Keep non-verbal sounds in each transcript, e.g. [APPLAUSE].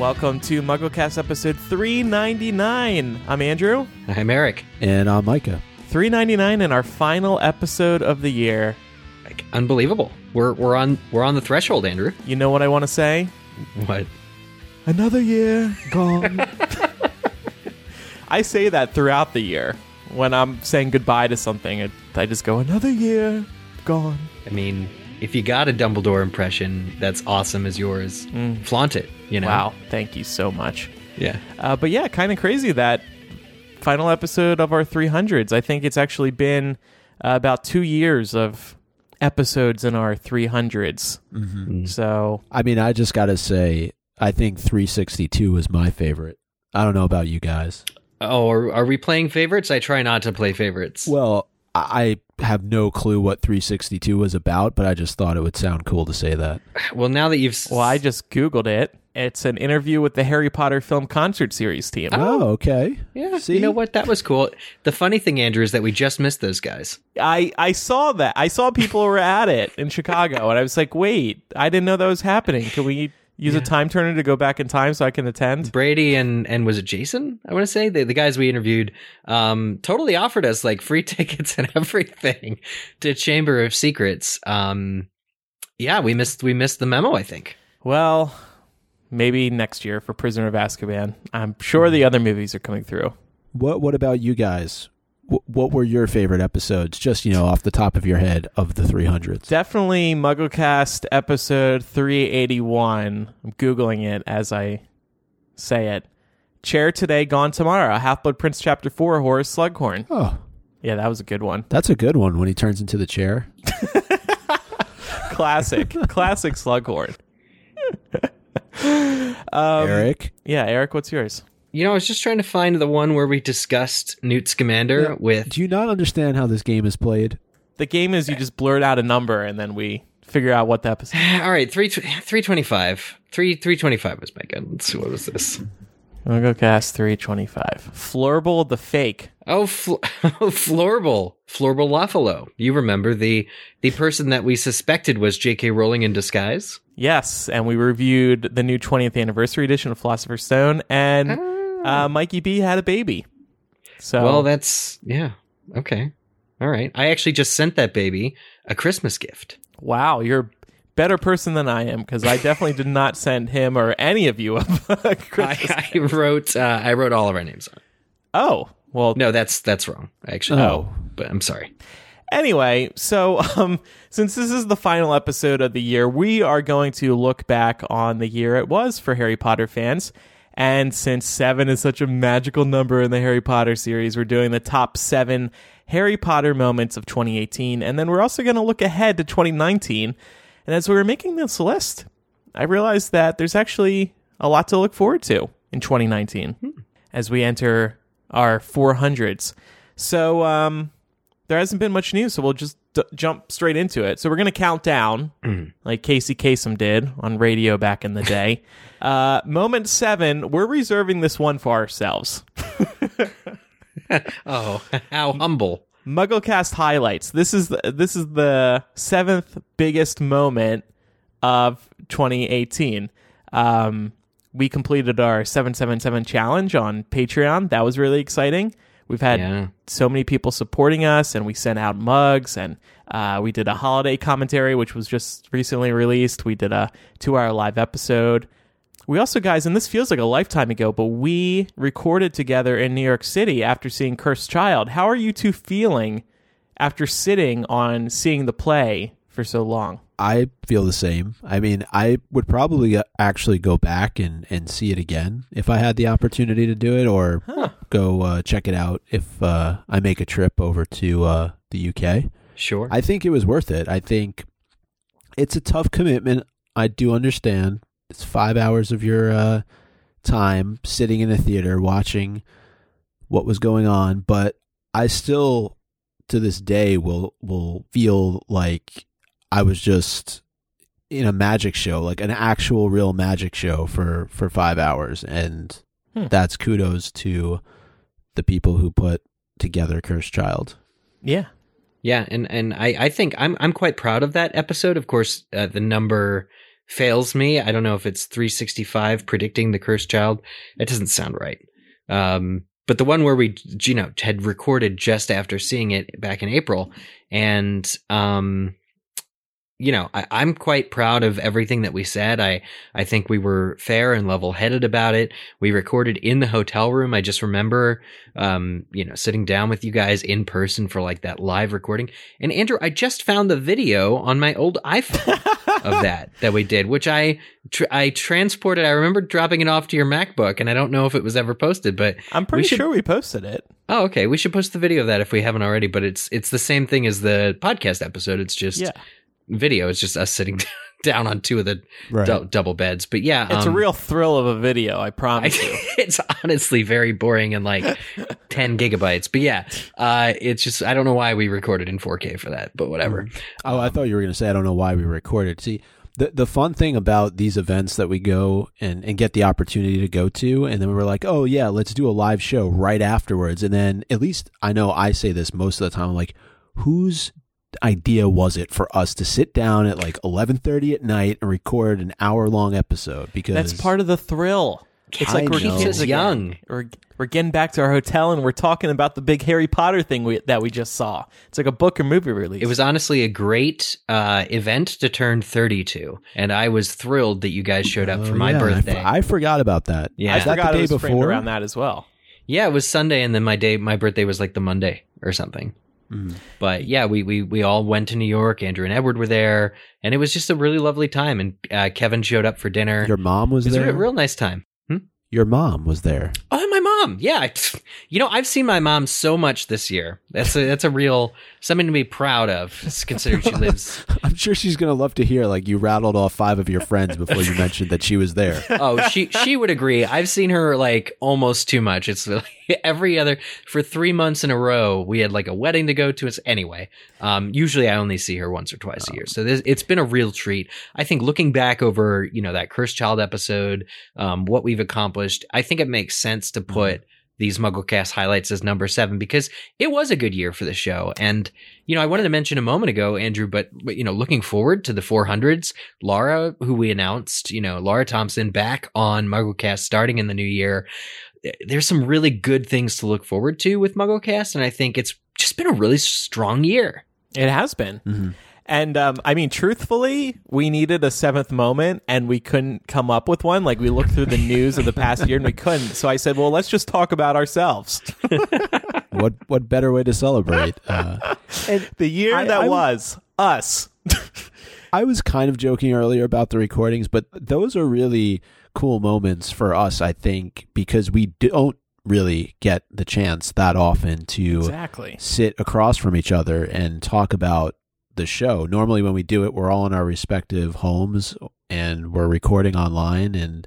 Welcome to MuggleCast episode 399. I'm Andrew. I'm Eric. And I'm Micah. 399 in our final episode of the year. Like, unbelievable. We're we're on we're on the threshold, Andrew. You know what I want to say? What? Another year gone. [LAUGHS] I say that throughout the year. When I'm saying goodbye to something, it, I just go, another year gone. I mean, if you got a Dumbledore impression that's awesome as yours, mm. flaunt it. You know. Wow. Thank you so much. Yeah. Uh, but yeah, kind of crazy that final episode of our 300s. I think it's actually been uh, about two years of episodes in our 300s. Mm-hmm. So I mean, I just got to say, I think 362 is my favorite. I don't know about you guys. Oh, are, are we playing favorites? I try not to play favorites. Well, I I have no clue what 362 was about, but I just thought it would sound cool to say that. Well, now that you've s- Well, I just Googled it. It's an interview with the Harry Potter film concert series team. Oh, okay. yeah, See? you know what? That was cool. The funny thing, Andrew, is that we just missed those guys. I, I saw that. I saw people were at it in Chicago, and I was like, wait, I didn't know that was happening. Can we use a time turner to go back in time so I can attend? Brady and and was it Jason? I want to say the the guys we interviewed um totally offered us like free [LAUGHS] tickets and everything to Chamber of Secrets. Um yeah, we missed we missed the memo, I think. Well, maybe next year for Prisoner of Azkaban. I'm sure the other movies are coming through. What What about you guys? Wh- What were your favorite episodes? Just you know, off the top of your head of the 300s. Definitely MuggleCast episode 381. I'm Googling it as I say it. Chair Today, Gone Tomorrow. Half Blood Prince Chapter 4, Horace Slughorn. Oh, Yeah, that was a good one. that's a good one when he turns into the chair. [LAUGHS] Classic. Classic Slughorn. [LAUGHS] [LAUGHS] um, Eric, Yeah, Eric, what's yours? You know, I was just trying to find the one where we discussed Newt Scamander with do you not understand how this game is played? The game is you just blurt out a number and then we figure out what the episode. [SIGHS] All right, 3 325. 3 325 was my gun. Let's see what was this? MuggleCast 325. Flurble the Fake. Oh, Fl- [LAUGHS] oh Florble. Florble Loffalo. You remember the the person that we suspected was J.K. Rowling in disguise? Yes, and we reviewed the new 20th anniversary edition of Philosopher's Stone, and uh, Mikey B had a baby. So, Well, that's yeah. Okay. All right. I actually just sent that baby a Christmas gift. wow, you're a better person than I am because I definitely did not send him or any of you a Christmas. [LAUGHS] I, I wrote uh, I wrote all of our names on. oh, well, No, that's that's wrong. Actually, Oh. but I'm sorry. Anyway, so um, since this is the final episode of the year, we are going to look back on the year it was for Harry Potter fans. And since seven is such a magical number in the Harry Potter series, we're doing the top seven Harry Potter moments of 2018. And then we're also going to look ahead to 2019. And as we were making this list, I realized that there's actually a lot to look forward to in 2019 as we enter our 400s. So, um, there hasn't been much news, so we'll just d- jump straight into it. So we're going to count down, [CLEARS THROAT] like Casey Kasem did on radio back in the day. [LAUGHS] uh, moment seven, we're reserving this one for ourselves. [LAUGHS] Oh, [LAUGHS] how humble. MuggleCast highlights. This is the, this is the seventh biggest moment of 2018. Um, we completed our 777 challenge on Patreon. That was really exciting. We've had Yeah. so many people supporting us, and we sent out mugs, and uh, we did a holiday commentary, which was just recently released. We did a two hour live episode. We also, guys, and this feels like a lifetime ago, but we recorded together in New York City after seeing Cursed Child. How are you two feeling after sitting on seeing the play for so long? I feel the same. I mean, I would probably uh, actually go back and, and see it again if I had the opportunity to do it, or go uh, check it out if uh, I make a trip over to uh, the UK. Sure. I think it was worth it. I think it's a tough commitment. I do understand. It's five hours of your uh, time sitting in a theater watching what was going on, but I still, to this day, will will feel like I was just in a magic show, like an actual real magic show for for five hours, and Hmm. that's kudos to the people who put together Cursed Child. Yeah. Yeah, and and I I think I'm I'm quite proud of that episode. Of course, uh, the number fails me. I don't know if it's 365 predicting the cursed child. It doesn't sound right. Um, but the one where we you know had recorded just after seeing it back in April, and um, you know I, I'm quite proud of everything that we said. I I think we were fair and level headed about it. We recorded in the hotel room. I just remember um, you know, sitting down with you guys in person for like that live recording. And Andrew, I just found the video on my old iPhone [LAUGHS] of that that we did, which I tr- I transported. I remember dropping it off to your MacBook, and I don't know if it was ever posted, but I'm pretty should- sure we posted it. oh, okay, we should post the video of that if we haven't already. But it's it's the same thing as the podcast episode. It's just Yeah. Video. It's just us sitting [LAUGHS] down on two of the Right. dou- double beds. But yeah, It's a um, real thrill of a video, I I, promise you. [LAUGHS] it's honestly very boring and like [LAUGHS] 10 gigabytes. But yeah, uh, it's just, I don't know why we recorded in 4K for that, but whatever. Oh, I thought you were going to say I don't know why we recorded. See, the the fun thing about these events that we go and and get the opportunity to go to, and then we're like, oh yeah, let's do a live show right afterwards, and then at least I know I say this most of the time. I'm like, whose idea was it for us to sit down at like 11:30 at night and record an hour long episode? Because That's part of the thrill. It's like we're know. kids Keeps us again. young. We're, we're getting back to our hotel and we're talking about the big Harry Potter thing we, that we just saw. It's like a book or movie release. It was honestly a great uh, event to turn 32. And I was thrilled that you guys showed up for Oh, my yeah, birthday. I, forgot about that. Yeah. I Is that forgot the it day was framed before? around that as well. yeah, it was Sunday, and then my day, my birthday was like the Monday or something. Mhm. But yeah, we, we we all went to New York. Andrew and Edward were there, and it was just a really lovely time. And uh, Kevin showed up for dinner. Your mom was it was a there. re- real nice time. Your mom was there. Oh, my mom. Yeah, you know, I've seen my mom so much this year. That's a that's a real something to be proud of, considering she [LAUGHS] lives. I'm sure she's gonna love to hear like you rattled off five of your friends before you mentioned that she was there. [LAUGHS] Oh, she she would agree. I've seen her like almost too much. It's like [LAUGHS] every other for three months in a row. We had like a wedding to go to. It's anyway. Um, usually I only see her once or twice a year. So this, it's been a real treat. I think looking back over you know that cursed child episode, um, what we've accomplished, I think it makes sense to put. These MuggleCast highlights as number seven because it was a good year for the show. And, you know, I wanted to mention a moment ago, Andrew, but, but, you know, looking forward to the 400s, Laura, who we announced, you know, Laura Thompson back on MuggleCast starting in the new year. There's some really good things to look forward to with MuggleCast. And I think it's just been a really strong year. It has been. Mhm. And um, I mean, truthfully, we needed a seventh moment and we couldn't come up with one. Like, we looked through the [LAUGHS] news of the past year and we couldn't. So I said, well, let's just talk about ourselves. [LAUGHS] what what better way to celebrate? Uh, the year I- that I- was us. [LAUGHS] I was kind of joking earlier about the recordings, but those are really cool moments for us, I think, because we don't really get the chance that often to Exactly. sit across from each other and talk about the show. Normally, when we do it, we're all in our respective homes and we're recording online. And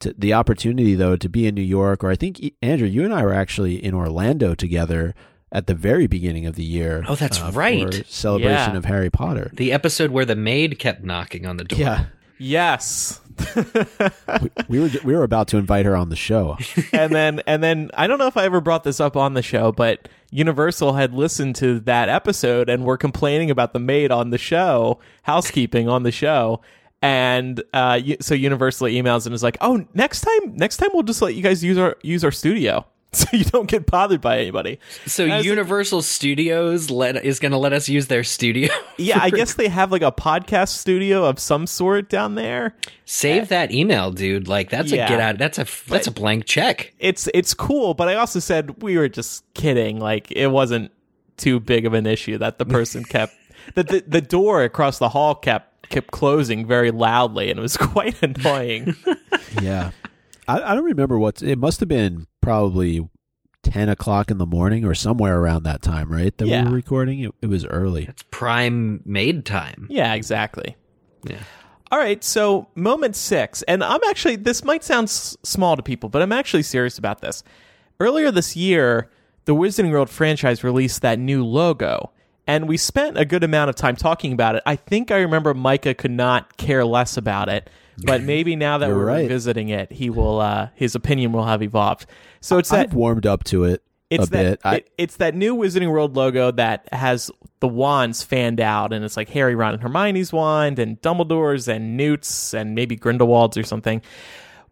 to, the opportunity, though, to be in New York, or I think, Andrew, you and I were actually in Orlando together at the very beginning of the year. Oh, that's uh, right. for celebration Yeah. of Harry Potter. The episode where the maid kept knocking on the door. Yeah. Yes. [LAUGHS] we, we were we were about to invite her on the show. [LAUGHS] and then and then I don't know if I ever brought this up on the show, but Universal had listened to that episode and were complaining about the maid on the show, housekeeping on the show. And uh, so Universal emails and is like, "Oh, next time, next time we'll just let you guys use our use our studio." [LAUGHS] so you don't get bothered by anybody. So As a- Universal Studios let is going to let us use their studio. [LAUGHS] Yeah, I guess they have like a podcast studio of some sort down there. Save that email, dude. Like that's Yeah. a get out. That's a that's a blank check. It's it's cool, but I also said we were just kidding. Like it wasn't too big of an issue that the person [LAUGHS] kept that the, the door across the hall kept kept closing very loudly, and it was quite annoying. yeah. I, I don't remember what it must have been probably ten o'clock in the morning or somewhere around that time, right? That Yeah. we were recording. It, it was early. It's prime maid time. yeah, exactly. Yeah. All right, so moment six, and I'm actually, this might sound s- small to people, but I'm actually serious about this. Earlier this year, the Wizarding World franchise released that new logo, and we spent a good amount of time talking about it. I think I remember Micah could not care less about it, but maybe now that You're we're right. revisiting it, he will, uh, his opinion will have evolved. So it's that I've warmed up to it it's a that bit. I, it- it's that new Wizarding World logo that has the wands fanned out, and it's like Harry, Ron, and Hermione's wand, and Dumbledore's, and Newt's, and maybe Grindelwald's or something.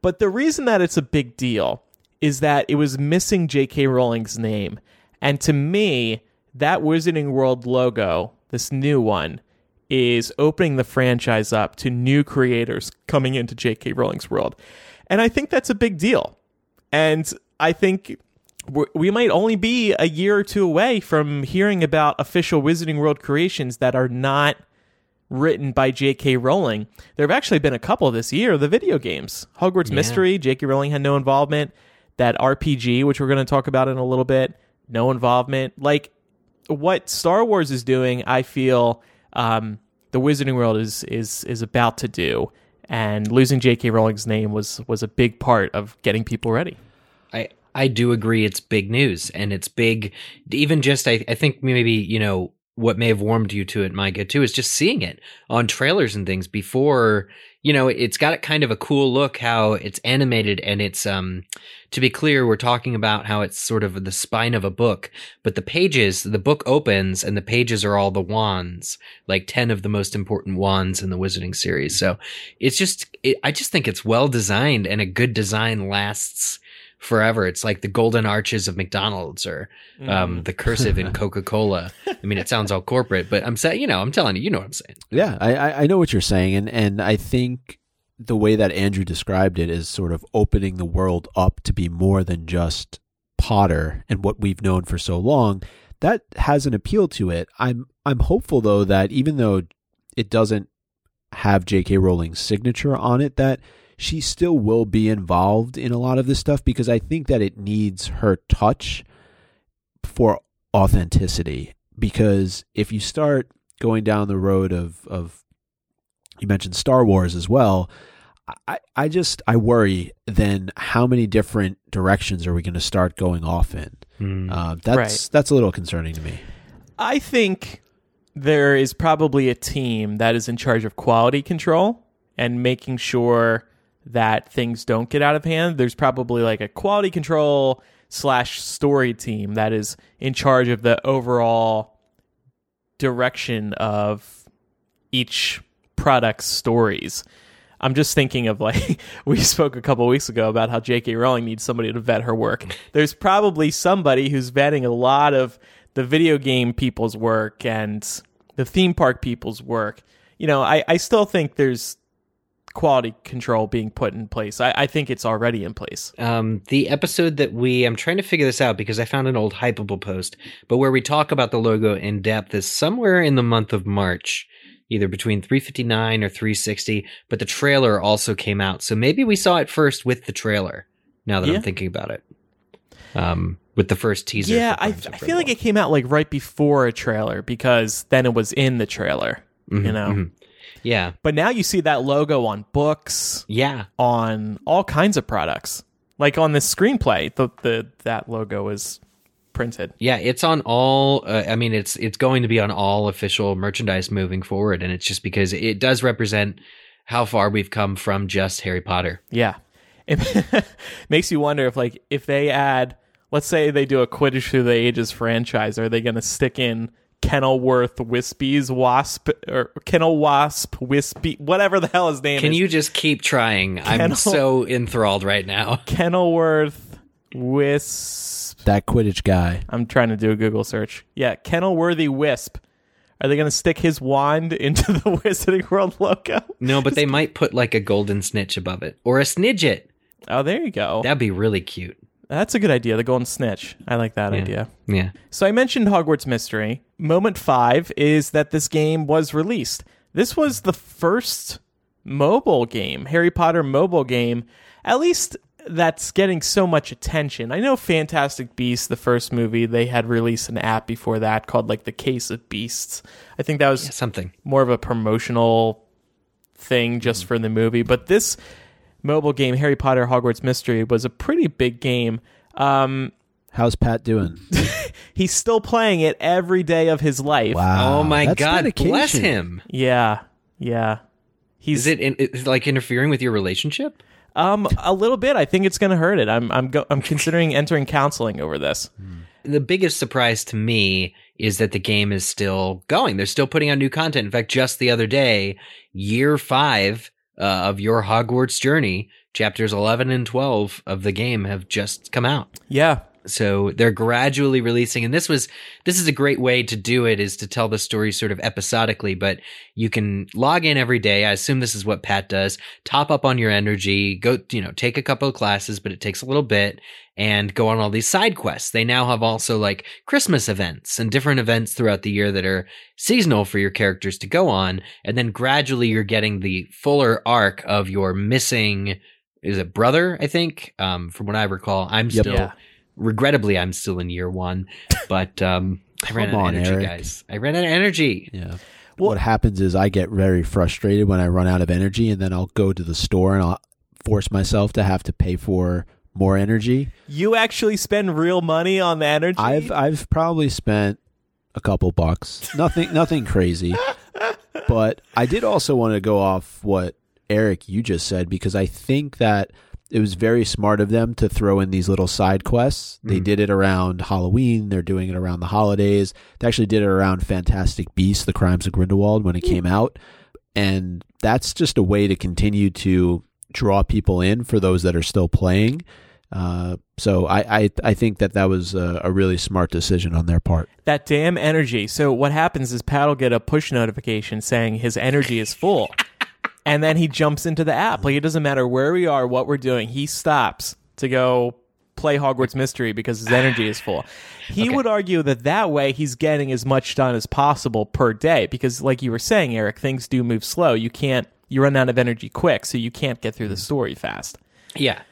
But the reason that it's a big deal is that it was missing J.K. Rowling's name, and to me, that Wizarding World logo, this new one, is opening the franchise up to new creators coming into J.K. Rowling's world, and I think that's a big deal. And I think we're- might only be a year or two away from hearing about official Wizarding World creations that are not written by J.K. Rowling. There have actually been a couple this year. The video games, Hogwarts Mystery, J.K. Rowling had no involvement. That RPG, which we're going to talk about in a little bit, no involvement. Like what Star Wars is doing, I feel um, the Wizarding World is is is about to do. And losing J.K. Rowling's name was was a big part of getting people ready. I I do agree it's big news and it's big even just I, I think maybe you know what may have warmed you to it Micah too is just seeing it on trailers and things before you know it's got kind of a cool look how it's animated and it's um to be clear we're talking about how it's sort of the spine of a book but the pages the book opens and the pages are all the wands like 10 of the most important wands in the wizarding series. So it's just it, I just think it's well designed and a good design lasts forever. It's like the golden arches of McDonald's or um, the cursive in [LAUGHS] Coca Cola. I mean, it sounds all corporate, but I'm saying, you know, I'm telling you, you know what I'm saying. Yeah, I, I I know what you're saying, and and I think the way that Andrew described it is sort of opening the world up to be more than just Potter and what we've known for so long. That has an appeal to it. I'm I'm hopeful though that even though it doesn't have J.K. Rowling's signature on it, that she still will be involved in a lot of this stuff because I think that it needs her touch for authenticity. Because if you start going down the road of of you mentioned Star Wars as well, I, I just I worry then how many different directions are we going to start going off in? Uh, that's Right. that's a little concerning to me. I think there is probably a team that is in charge of quality control and making sure that things don't get out of hand. There's probably like a quality control slash story team that is in charge of the overall direction of each product's stories. I'm just thinking of like [LAUGHS] we spoke a couple weeks ago about how J.K. Rowling needs somebody to vet her work. Mm-hmm. There's probably somebody who's vetting a lot of the video game people's work and the theme park people's work. You know, I, I still think there's quality control being put in place. I, I think it's already in place. Um, the episode that we, I'm trying to figure this out because I found an old Hypable post, but where we talk about the logo in depth is somewhere in the month of March, either between 359 or 360, but the trailer also came out. So maybe we saw it first with the trailer now that Yeah. I'm thinking about it. Um, with the first teaser. Yeah, I, I feel like it came out like right before a trailer because then it was in the trailer, you Mhm, know. mhm. Yeah. But now you see that logo on books, Yeah. on all kinds of products. Like on this screenplay, the, the that logo is printed. Yeah, it's on all. Uh, I mean, it's it's going to be on all official merchandise moving forward, and it's just because it does represent how far we've come from just Harry Potter. Yeah. It [LAUGHS] makes you wonder if like if they add let's say they do a Quidditch through the ages franchise, are they gonna stick in Kenilworth Wispy's Wasp or Kennel Wasp Wispy whatever the hell his name Can is. you just keep trying? I'm so enthralled right now. [LAUGHS] Kenilworth Wisp. That Quidditch guy. I'm trying to do a Google search. Yeah, Kennelworthy Wisp. Are they going to stick his wand [LAUGHS] into the Wizarding World logo? No, but [LAUGHS] they might put like a golden snitch above it or a snidget. Oh, there you go. That'd be really cute. That's a good idea. The golden snitch. I like that Yeah. idea. Yeah. So I mentioned Hogwarts Mystery. Moment five is that this game was released. This was the first mobile game, Harry Potter mobile game, at least that's getting so much attention. I know Fantastic Beasts, the first movie, they had released an app before that called like The Case of Beasts. I think that was Something. more of a promotional thing just mm-hmm. for the movie. But this mobile game, Harry Potter Hogwarts Mystery, was a pretty big game. Um, How's Pat doing? [LAUGHS] he's still playing it every day of his life. Wow. oh my that's God! Bless him. Yeah, yeah. He's Is it, in, is it like interfering with your relationship? um a little bit. I think it's going to hurt it. I'm I'm go- I'm considering entering counseling over this. The biggest surprise to me is that the game is still going. They're still putting out new content. In fact, just the other day, year five uh, of your Hogwarts journey, chapters 11 and 12 of the game have just come out. Yeah, So they're gradually releasing, and this was this is a great way to do it is to tell the story sort of episodically. But you can log in every day. I assume this is what Pat does. Top up on your energy. Go, you know, take a couple of classes, but it takes a little bit, and go on all these side quests. They now have also like Christmas events and different events throughout the year that are seasonal for your characters to go on, and then gradually you're getting the fuller arc of your missing. Is it brother? I think, um, from what I recall, I'm Yep. still Yeah. Regrettably i'm still in year one but um [LAUGHS] i ran Come out on, of energy Eric. guys i ran out of energy Yeah. Well- what happens is I get very frustrated when I run out of energy, and then I'll go to the store and I'll force myself to have to pay for more energy. you actually spend real money on the energy. I've I've probably spent a couple bucks. Nothing nothing crazy. [LAUGHS] But I did also want to go off what Eric you just said because I think that it was very smart of them to throw in these little side quests. They did it around Halloween, they're doing it around the holidays. They actually did it around Fantastic Beasts: The Crimes of Grindelwald when it came out. And that's just a way to continue to draw people in for those that are still playing. Uh, so I, I I think that that was a, a really smart decision on their part. that damn energy. So what happens is Pat will get a push notification saying his energy is full. And then he jumps into the app. Like it doesn't matter where we are, what we're doing, he stops to go play Hogwarts Mystery because his energy is full. He would argue that that way he's getting as much done as possible per day because like you were saying Eric, things do move slow. You can't you run out of energy quick, so you can't get through the story fast. yeah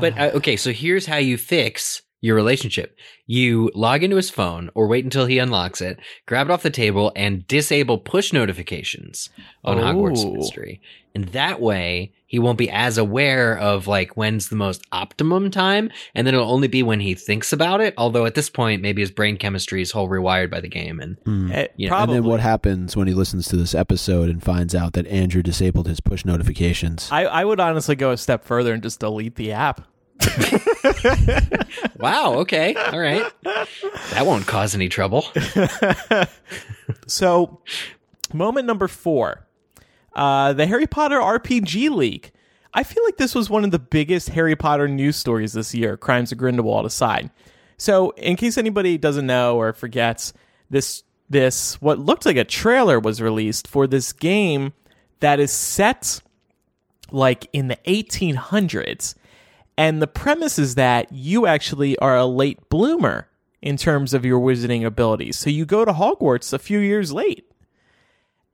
but uh, okay so here's how you fix your relationship you log into his phone or wait until he unlocks it grab it off the table and disable push notifications on hogwarts Oh. mystery and that way he won't be as aware of like when's the most optimum time and then it'll only be when he thinks about it although at this point maybe his brain chemistry is whole rewired by the game and hmm. Yeah, and probably. And then what happens when he listens to this episode and finds out that Andrew disabled his push notifications? I, I would honestly go a step further and just delete the app. [LAUGHS] Wow. Okay. All right. That won't cause any trouble. [LAUGHS] So, moment number four uh, the Harry Potter RPG Leak. I feel like this was one of the biggest Harry Potter news stories this year, Crimes of Grindelwald aside. So, in case anybody doesn't know or forgets, this this what looked like a trailer was released for this game that is set like in the 1800s. And the premise is that you actually are a late bloomer in terms of your wizarding abilities. So you go to Hogwarts a few years late.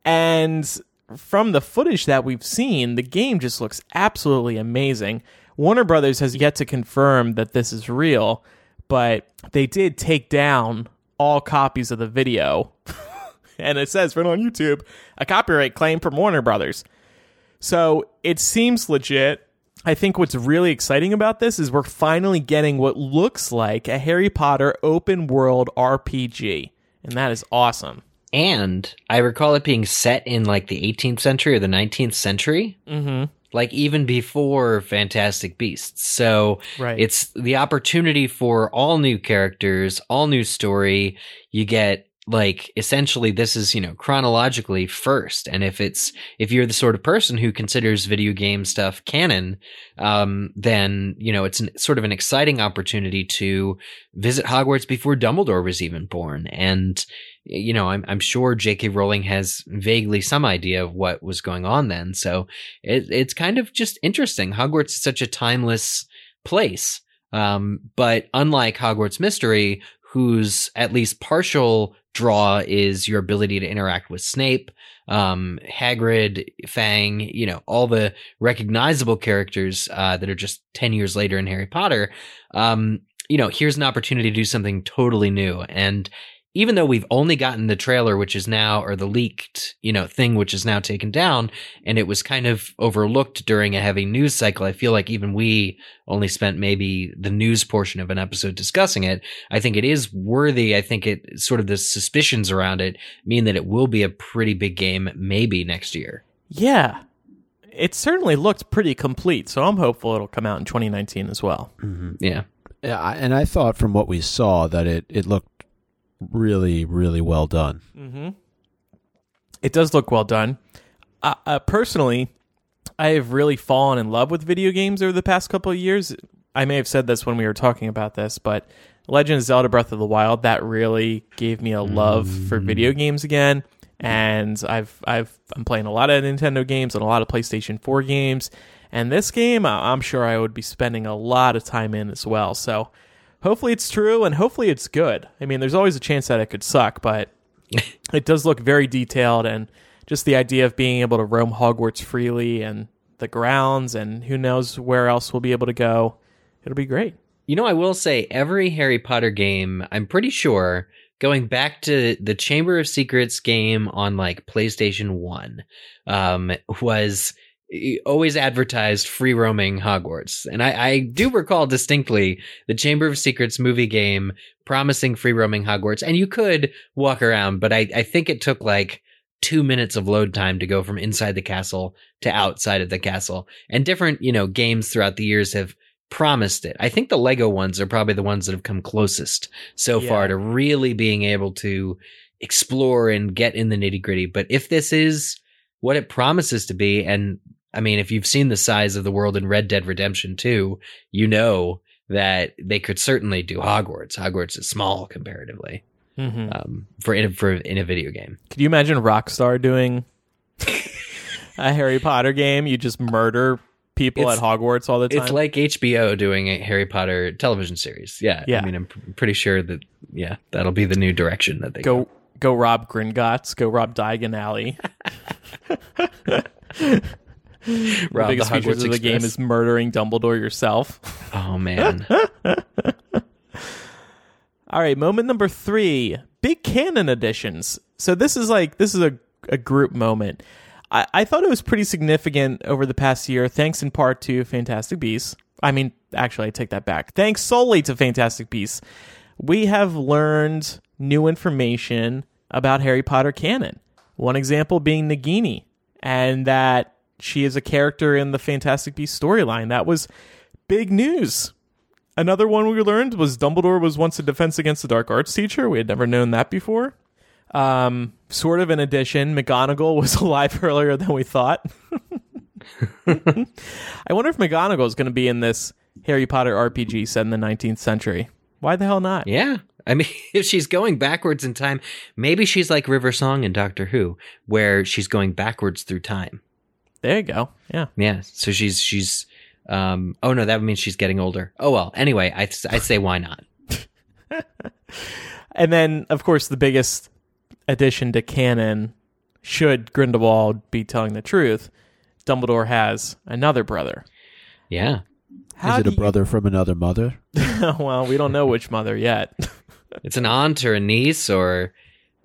And from the footage that we've seen, the game just looks absolutely amazing. Warner Brothers has yet to confirm that this is real, but they did take down all copies of the video. [LAUGHS] and it says right on YouTube, a copyright claim from Warner Brothers. So it seems legit. I think what's really exciting about this is we're finally getting what looks like a Harry Potter open world RPG. And that is awesome. And I recall it being set in like the 18th century or the 19th century. Mm-hmm. Like even before Fantastic Beasts. So Right. it's the opportunity for all new characters, all new story. You get like essentially this is you know chronologically first. And if it's if you're the sort of person who considers video game stuff canon um then you know it's an, sort of an exciting opportunity to visit hogwarts before dumbledore was even born. And you know i'm, I'm sure jk rowling has vaguely some idea of what was going on then. So it, it's kind of just interesting. Hogwarts is such a timeless place. Um, but unlike Hogwarts Mystery, whose at least partial draw is your ability to interact with Snape, um, Hagrid, Fang, you know, all the recognizable characters uh, that are just 10 years later in Harry Potter. Um, you know, here's an opportunity to do something totally new. And even though we've only gotten the trailer, which is now, or the leaked, you know, thing, which is now taken down, and it was kind of overlooked during a heavy news cycle, I feel like even we only spent maybe the news portion of an episode discussing it. I think it is worthy. I think it sort of the suspicions around it mean that it will be a pretty big game maybe next year. Yeah. It certainly looked pretty complete, so I'm hopeful it'll come out in 2019 as well. Mm-hmm. Yeah. Yeah, and I thought from what we saw that it, it looked really, really well done. Mm-hmm. It does look well done. Uh, uh, personally, I have really fallen in love with video games over the past couple of years. I may have said this when we were talking about this, but Legend of Zelda Breath of the Wild that really gave me a love mm. for video games again. And I've I've I'm playing a lot of Nintendo games and a lot of PlayStation 4 games. And this game, I'm sure I would be spending a lot of time in as well. So hopefully it's true and hopefully it's good. I mean, there's always a chance that it could suck, but [LAUGHS] it does look very detailed and just the idea of being able to roam Hogwarts freely and the grounds and who knows where else we'll be able to go. It'll be great. You know, I will say every Harry Potter game, I'm pretty sure going back to the Chamber of Secrets game on like PlayStation 1 um, was always advertised free roaming Hogwarts. And I, I, do recall distinctly the Chamber of Secrets movie game promising free roaming Hogwarts. And you could walk around, but I, I think it took like two minutes of load time to go from inside the castle to outside of the castle. And different, you know, games throughout the years have promised it. I think the Lego ones are probably the ones that have come closest so yeah. far to really being able to explore and get in the nitty gritty. But if this is what it promises to be, and I mean, if you've seen the size of the world in Red Dead Redemption 2, you know that they could certainly do Hogwarts. Hogwarts is small comparatively mm-hmm. um, for in a, for in a video game. Could you imagine Rockstar doing a Harry Potter game? You just murder people it's, at Hogwarts all the time. It's like HBO doing a Harry Potter television series. Yeah, yeah. I mean, I'm pr- pretty sure that yeah, that'll be the new direction that they go. Go, go rob Gringotts. Go rob Diagon Alley. [LAUGHS] [LAUGHS] [LAUGHS] the biggest the features of the game is murdering Dumbledore yourself. [LAUGHS] Oh man. [LAUGHS] All right, moment number three: big canon additions. So this is like this is a a group moment. I, I thought it was pretty significant over the past year, thanks in part to Fantastic Beasts. I mean, actually, I take that back. Thanks solely to Fantastic Beasts, we have learned new information about Harry Potter canon. One example being Nagini, and that she is a character in the Fantastic Beasts storyline. That was big news. Another one we learned was Dumbledore was once a Defense Against the Dark Arts teacher. We had never known that before. Um, sort of an addition, McGonagall was [LAUGHS] alive earlier than we thought. [LAUGHS] I wonder if McGonagall is going to be in this Harry Potter RPG set in the 19th century. Why the hell not? Yeah. [LAUGHS] I mean, if she's going backwards in time, maybe she's like River Song in Doctor Who, where she's going backwards through time. There you go. Yeah. Yeah. So she's she's um oh no, that means she's getting older. Oh well. Anyway, I I say why not. [LAUGHS] and then of course the biggest addition to canon should Grindelwald be telling the truth, Dumbledore has another brother. Yeah. How Is it a brother you... from another mother? [LAUGHS] well, we don't know which mother yet. it's an aunt or a niece or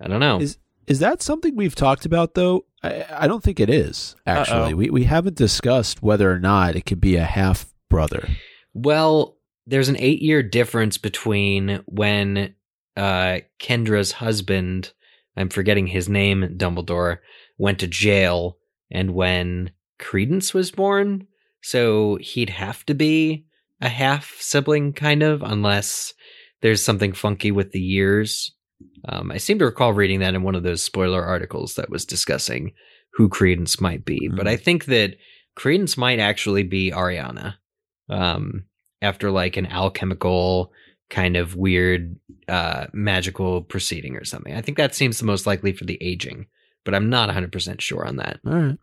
I don't know. Is is that something we've talked about though? I, I don't think it is actually. Uh-oh. We we haven't discussed whether or not it could be a half brother. Well, there's an eight year difference between when uh, Kendra's husband, I'm forgetting his name, Dumbledore, went to jail, and when Credence was born. So he'd have to be a half sibling, kind of, unless there's something funky with the years Um, I seem to recall reading that in one of those spoiler articles that was discussing who Credence might be. But Mhm. I think that Credence might actually be Ariana. Um, after like an alchemical kind of weird uh magical proceeding or something. I think that seems the most likely for the aging, but I'm not 100% sure on that. All right.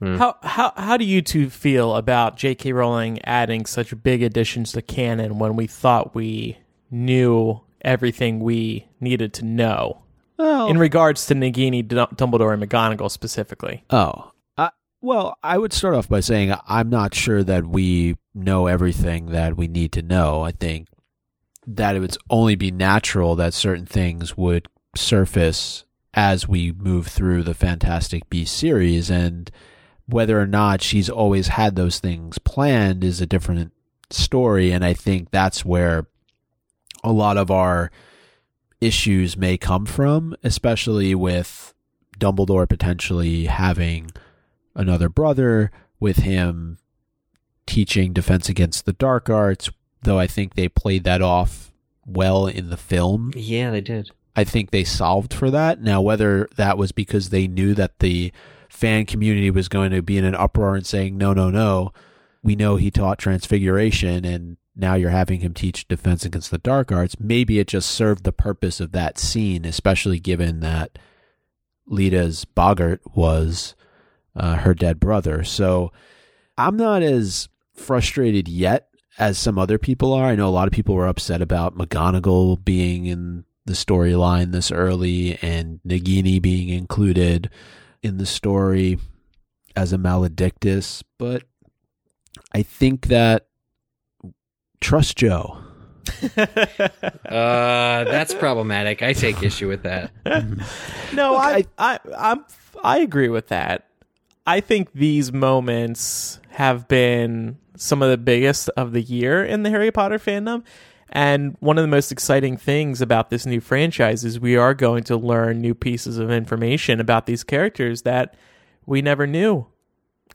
How how how do you two feel about J.K. Rowling adding such big additions to canon when we thought we knew everything we needed to know Well, in regards to Nagini, Dumbledore, and McGonagall specifically? Oh, I, well, I would start off by saying I'm not sure that we know everything that we need to know. I think that it would only be natural that certain things would surface as we move through the Fantastic Beasts series, and whether or not she's always had those things planned is a different story. And I think that's where a lot of our issues may come from, especially with Dumbledore potentially having another brother, with him teaching defense against the dark arts, though I think they played that off well in the film. Yeah, they did. I think they solved for that. Now, whether that was because they knew that the fan community was going to be in an uproar and saying, no, no, no, we know he taught transfiguration and now you're having him teach defense against the dark arts. Maybe it just served the purpose of that scene, especially given that Leta's Boggart was uh, her dead brother. So I'm not as frustrated yet as some other people are. I know a lot of people were upset about McGonagall being in the storyline this early and Nagini being included in the story as a maledictus, but I think that trust Jo. Uh, that's problematic. I take issue with that. [LAUGHS] No, Look, I, I, I'm, I agree with that. I think these moments have been some of the biggest of the year in the Harry Potter fandom. And one of the most exciting things about this new franchise is we are going to learn new pieces of information about these characters that we never knew.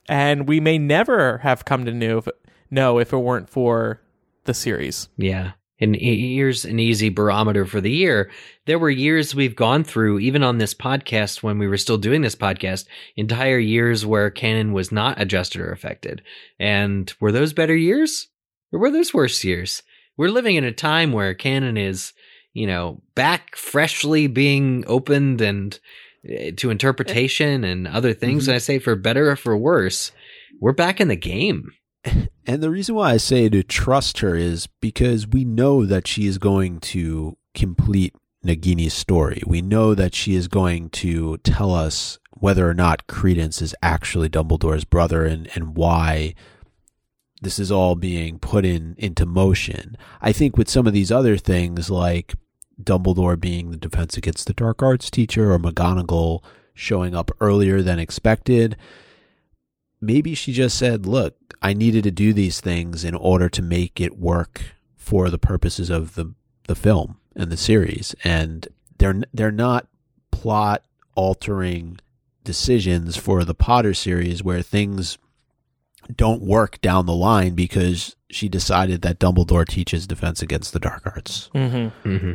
And we may never have come to know if, know if it weren't for the series. Yeah. And here's an easy barometer for the year. There were years we've gone through, even on this podcast when we were still doing this podcast, entire years where canon was not adjusted or affected. And were those better years? Or were those worse years? We're living in a time where canon is, you know, back freshly being opened and uh, to interpretation and other things. Mhm. And I say for better or for worse, we're back in the game. [LAUGHS] And the reason why I say to trust her is because we know that she is going to complete Nagini's story. We know that she is going to tell us whether or not Credence is actually Dumbledore's brother and, and why this is all being put in into motion. I think with some of these other things like Dumbledore being the defense against the dark arts teacher or McGonagall showing up earlier than expected, maybe she just said, "Look, I needed to do these things in order to make it work for the purposes of the the film and the series." And they're they're not plot altering decisions for the Potter series where things don't work down the line because she decided that Dumbledore teaches defense against the dark arts. Mm-hmm. hmm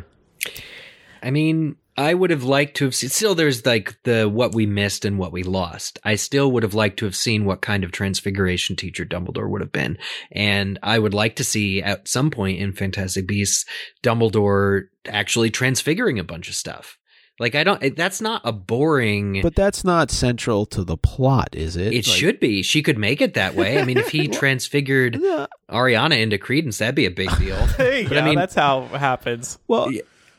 I mean, I would have liked to have seen. Still, there's like the what we missed and what we lost. I still would have liked to have seen what kind of transfiguration teacher Dumbledore would have been, and I would like to see at some point in Fantastic Beasts Dumbledore actually transfiguring a bunch of stuff. Like I don't. That's not a boring. But that's not central to the plot, is it? it Like- should be. She could make it that way. I mean, if he [LAUGHS] transfigured Yeah. Ariana into Credence, that'd be a big deal. [LAUGHS] Hey, But I yeah, mean- that's how it happens. Well,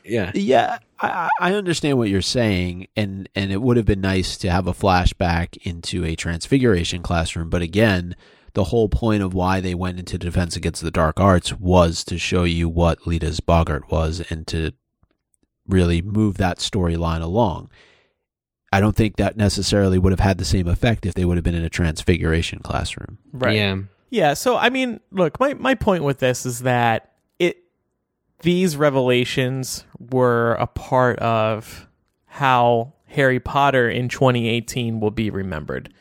Yeah. Yeah, I, I understand what you're saying, and and it would have been nice to have a flashback into a transfiguration classroom. But again, the whole point of why they went into defense against the dark arts was to show you what Leta's Boggart was, and to really move that storyline along. I don't think that necessarily would have had the same effect if they would have been in a transfiguration classroom. Right. Yeah. Yeah, so I mean, look, my my point with this is that it these revelations were a part of how Harry Potter in 2018 will be remembered.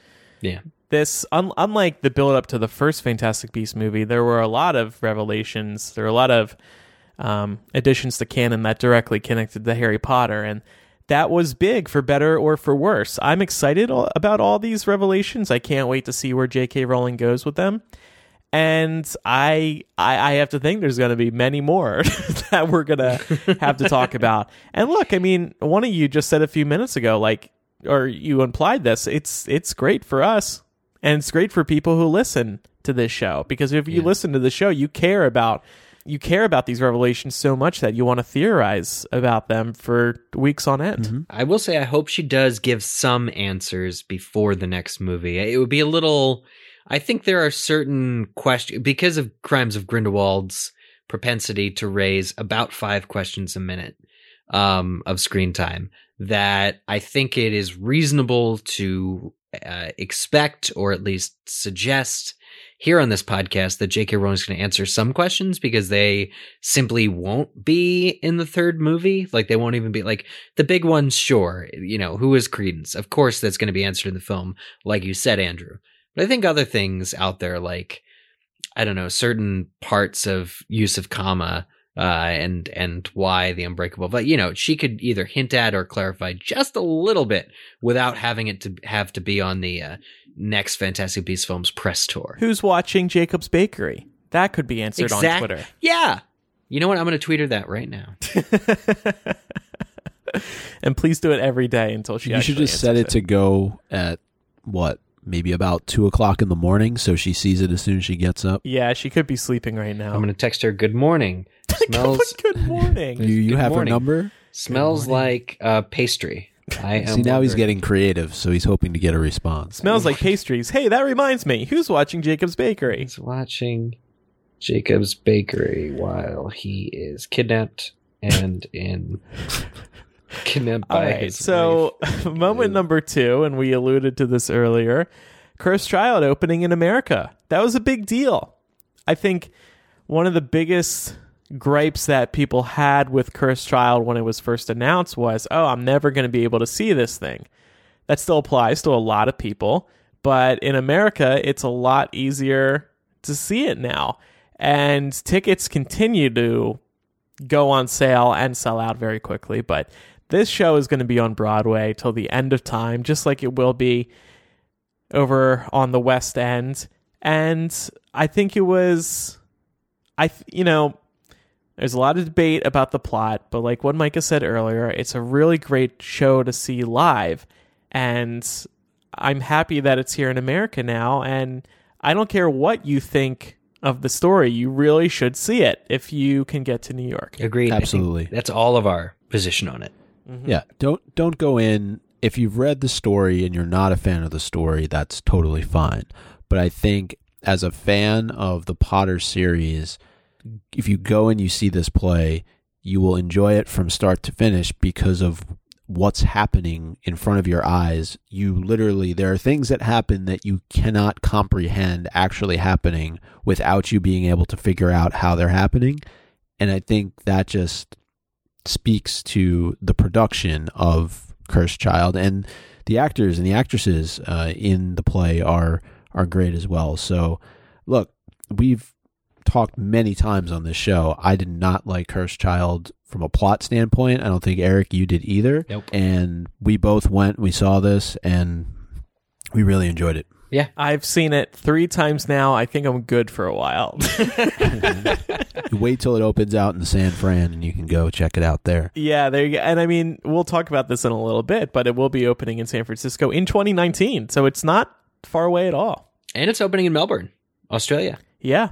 Yeah. This un- unlike the build up to the first Fantastic Beast movie, there were a lot of revelations, there were a lot of um, additions to canon that directly connected to Harry Potter, and that was big for better or for worse. I'm excited about all these revelations. I can't wait to see where J.K. Rowling goes with them. And I, I, I have to think there's going to be many more [LAUGHS] that we're going [LAUGHS] to have to talk about. And look, I mean, one of you just said a few minutes ago, like, or you implied this. It's it's great for us, and it's great for people who listen to this show because if you yeah. listen to the show, you care about you care about these revelations so much that you want to theorize about them for weeks on end. Mm-hmm. I will say I hope she does give some answers before the next movie. It would be a little I think there are certain questions because of Crimes of Grindelwald's propensity to raise about 5 questions a minute um, of screen time that I think it is reasonable to uh, expect or at least suggest here on this podcast that J.K. Is going to answer some questions because they simply won't be in the third movie. Like they won't even be like the big ones. Sure, you know who is Credence? Of course, that's going to be answered in the film, like you said, Andrew. But I think other things out there, like I don't know, certain parts of Yusuf Kama uh, and and why the unbreakable. But you know, she could either hint at or clarify just a little bit without having it to have to be on the uh, next Fantastic Beasts films press tour. Who's watching Jacob's Bakery? That could be answered exact- on Twitter. Yeah. You know what? I'm going to tweet her that right now. [LAUGHS] and please do it every day until she. You should just set it, it to go at what maybe about two o'clock in the morning, so she sees it as soon as she gets up. Yeah, she could be sleeping right now. I'm going to text her. Good morning. [LAUGHS] Smells. [LAUGHS] good morning. you you good have morning. her number. Smells like uh, pastry. [LAUGHS] I See now he's getting creative, so he's hoping to get a response. Smells like pastries. Hey, that reminds me. Who's watching Jacob's Bakery? He's watching Jacob's Bakery while he is kidnapped and in kidnapped by All right, his so [LAUGHS] moment number two, and we alluded to this earlier. Cursed Child opening in America. That was a big deal. I think one of the biggest gripes that people had with Cursed Child when it was first announced was, oh, I'm never going to be able to see this thing. That still applies to a lot of people, but in America, it's a lot easier to see it now. And tickets continue to go on sale and sell out very quickly. But this show is going to be on Broadway till the end of time, just like it will be over on the West End. And I think it was, I, you know, there's a lot of debate about the plot, but like what Micah said earlier, it's a really great show to see live. And I'm happy that it's here in America now. And I don't care what you think of the story, you really should see it if you can get to New York. Agreed. Absolutely. That's all of our position on it. Mm-hmm. Yeah. Don't don't go in if you've read the story and you're not a fan of the story, that's totally fine. But I think as a fan of the Potter series, if you go and you see this play, you will enjoy it from start to finish because of what's happening in front of your eyes. You literally, there are things that happen that you cannot comprehend actually happening without you being able to figure out how they're happening. And I think that just speaks to the production of Cursed Child and the actors and the actresses uh, in the play are are great as well. So, look, we've talked many times on this show. I did not like Cursed Child from a plot standpoint. I don't think Eric you did either. Nope. And we both went, we saw this, and we really enjoyed it. Yeah. I've seen it three times now. I think I'm good for a while. [LAUGHS] you wait till it opens out in San Fran and you can go check it out there. Yeah, there you go. And I mean, we'll talk about this in a little bit, but it will be opening in San Francisco in 2019. So it's not far away at all. And it's opening in Melbourne, Australia. Yeah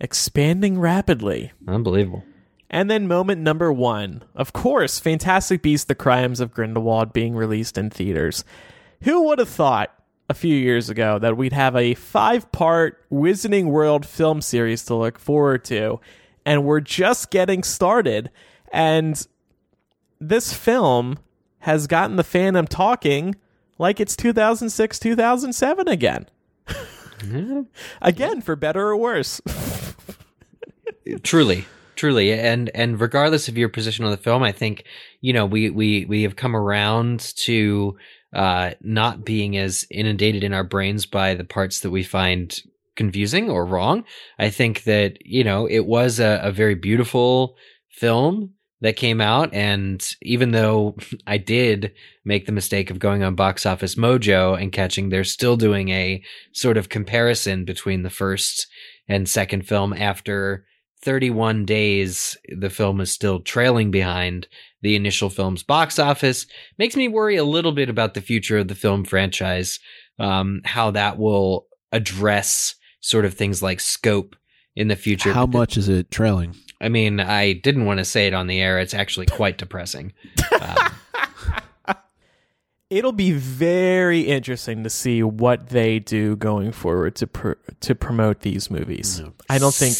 expanding rapidly. Unbelievable. And then moment number one, of course, Fantastic Beasts: The Crimes of Grindelwald being released in theaters. Who would have thought a few years ago that we'd have a five-part Wizarding World film series to look forward to, and we're just getting started. And this film has gotten the fandom talking like it's 2006, 2007 again. again, for better or worse. [LAUGHS] truly truly and and regardless of your position on the film i think you know we we we have come around to uh not being as inundated in our brains by the parts that we find confusing or wrong. I think that, you know, it was a, a very beautiful film that came out. And even though [LAUGHS] I did make the mistake of going on Box Office Mojo and catching, they're still doing a sort of comparison between the first and second film after 31 days. The film is still trailing behind the initial film's box office. Makes me worry a little bit about the future of the film franchise, um, how that will address sort of things like scope in the future. How much is it trailing? I mean, I didn't want to say it on the air. It's actually quite depressing. Um, [LAUGHS] It'll be very interesting to see what they do going forward to pr- to promote these movies. I don't think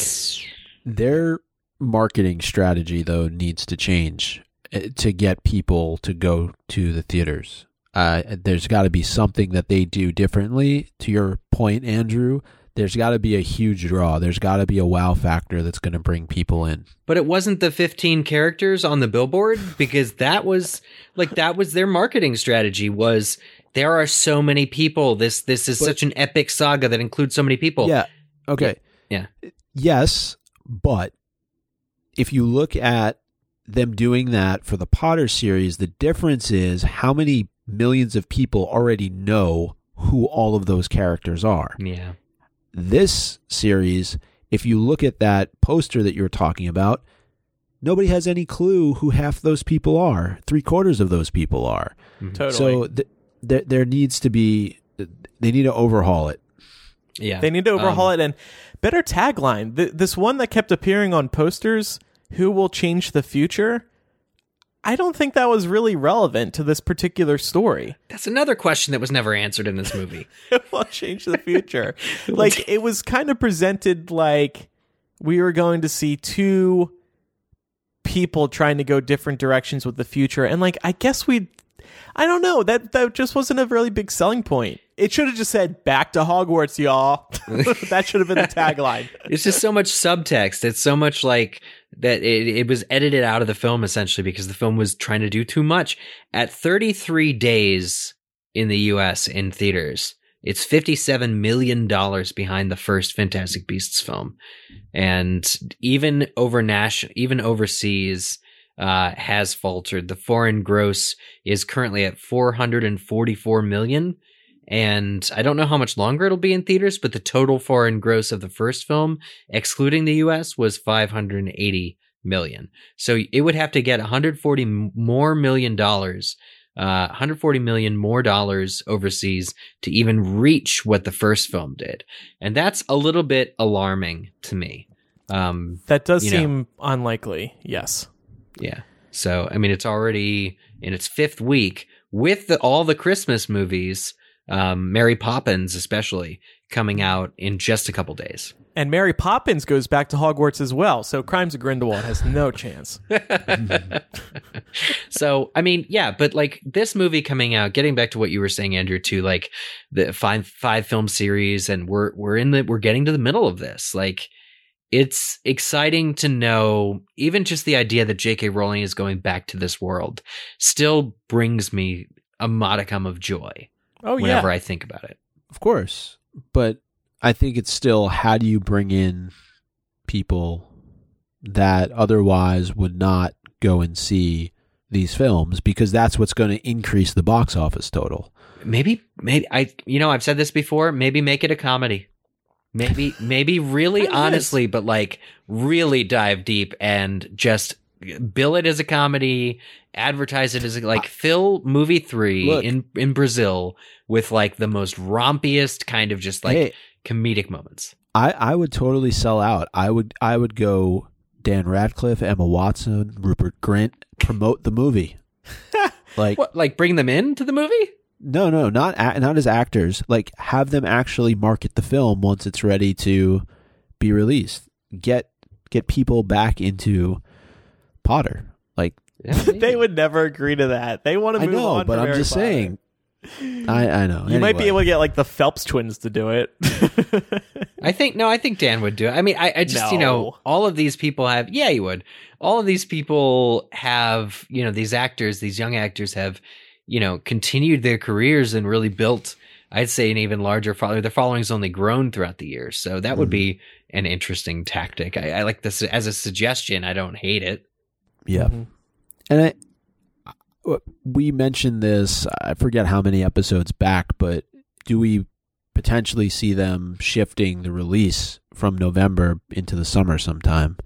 Their marketing strategy, though, needs to change to get people to go to the theaters. Uh, there's got to be something that they do differently. To your point, Andrew, there's got to be a huge draw. There's got to be a wow factor that's going to bring people in. but it wasn't the 15 characters on the billboard because that was like that was their marketing strategy was there are so many people. This this is But- such an epic saga that includes so many people. Yeah. Okay. Yeah. Yes, but if you look at them doing that for the Potter series, the difference is how many millions of people already know who all of those characters are. Yeah. This series, if you look at that poster that you were talking about, nobody has any clue who half those people are. Three quarters of those people are. totally. So th- there there needs to be they need to overhaul it. Yeah. They need to overhaul Um, it and better tagline. Th- this one that kept appearing on posters, "Who will change the future?" I don't think that was really relevant to this particular story. That's another question that was never answered in this movie. [LAUGHS] Who will change the future? [LAUGHS] like it was kind of presented like we were going to see two people trying to go different directions with the future, and like I guess we. I don't know. That that just wasn't a really big selling point. It should have just said "Back to Hogwarts, y'all." [LAUGHS] that should have been the tagline. [LAUGHS] it's just so much subtext. It's so much like that it, it was edited out of the film essentially because the film was trying to do too much. At 33 days in the US in theaters, it's $57 million behind the first Fantastic Beasts film. And even over nation, even overseas, uh, has faltered. The foreign gross is currently at 444 million. And I don't know how much longer it'll be in theaters, but the total foreign gross of the first film, excluding the US, was 580 million. So it would have to get 140 more million dollars, uh, 140 million more dollars overseas to even reach what the first film did. And that's a little bit alarming to me. Um, That does You know. seem unlikely. Yes. Yeah. So, I mean, it's already in its fifth week with the, all the Christmas movies, um, Mary Poppins especially, coming out in just a couple days. And Mary Poppins goes back to Hogwarts as well, so Crimes of Grindelwald has no chance. [LAUGHS] so, I mean, yeah, but like this movie coming out, getting back to what you were saying, Andrew, to like the five five film series, and we're we're in the we're getting to the middle of this. Like, it's exciting to know, even just the idea that J.K. Rowling is going back to this world, still brings me a modicum of joy Oh yeah. whenever I think about it. Of course. But I think it's still how do you bring in people that otherwise would not go and see these films because that's what's going to increase the box office total. Maybe, maybe I, you know, I've said this before. Maybe make it a comedy. Maybe, maybe really Kind of is. honestly, but like really dive deep and just bill it as a comedy, advertise it as a, like fill movie three Look. in in Brazil with like the most rompiest kind of just like Hey. comedic moments. I, I would totally sell out. I would I would go Dan Radcliffe, Emma Watson, Rupert Grint, promote the movie. [LAUGHS] like What, like bring them into the movie? No, no, not a, not as actors. Like have them actually market the film once it's ready to be released. Get get people back into Potter. Like Yeah, [LAUGHS] they would never agree to that. They want to I move know, on. but I'm Harry just Potter. saying. I I know. You might be able to get like the Phelps twins to do it. [LAUGHS] I think no, I think Dan would do it. I mean, I, I just you know all of these people have yeah, you would. All of these people have you know these actors, these young actors have you know continued their careers and really built I'd say an even larger following. Their following's only grown throughout the years, so that would Mhm. be an interesting tactic. I, I like this as a suggestion. I don't hate it. Yeah. Mhm. And I, uh, we mentioned this, I forget how many episodes back, but do we potentially see them shifting the release from November into the summer sometime?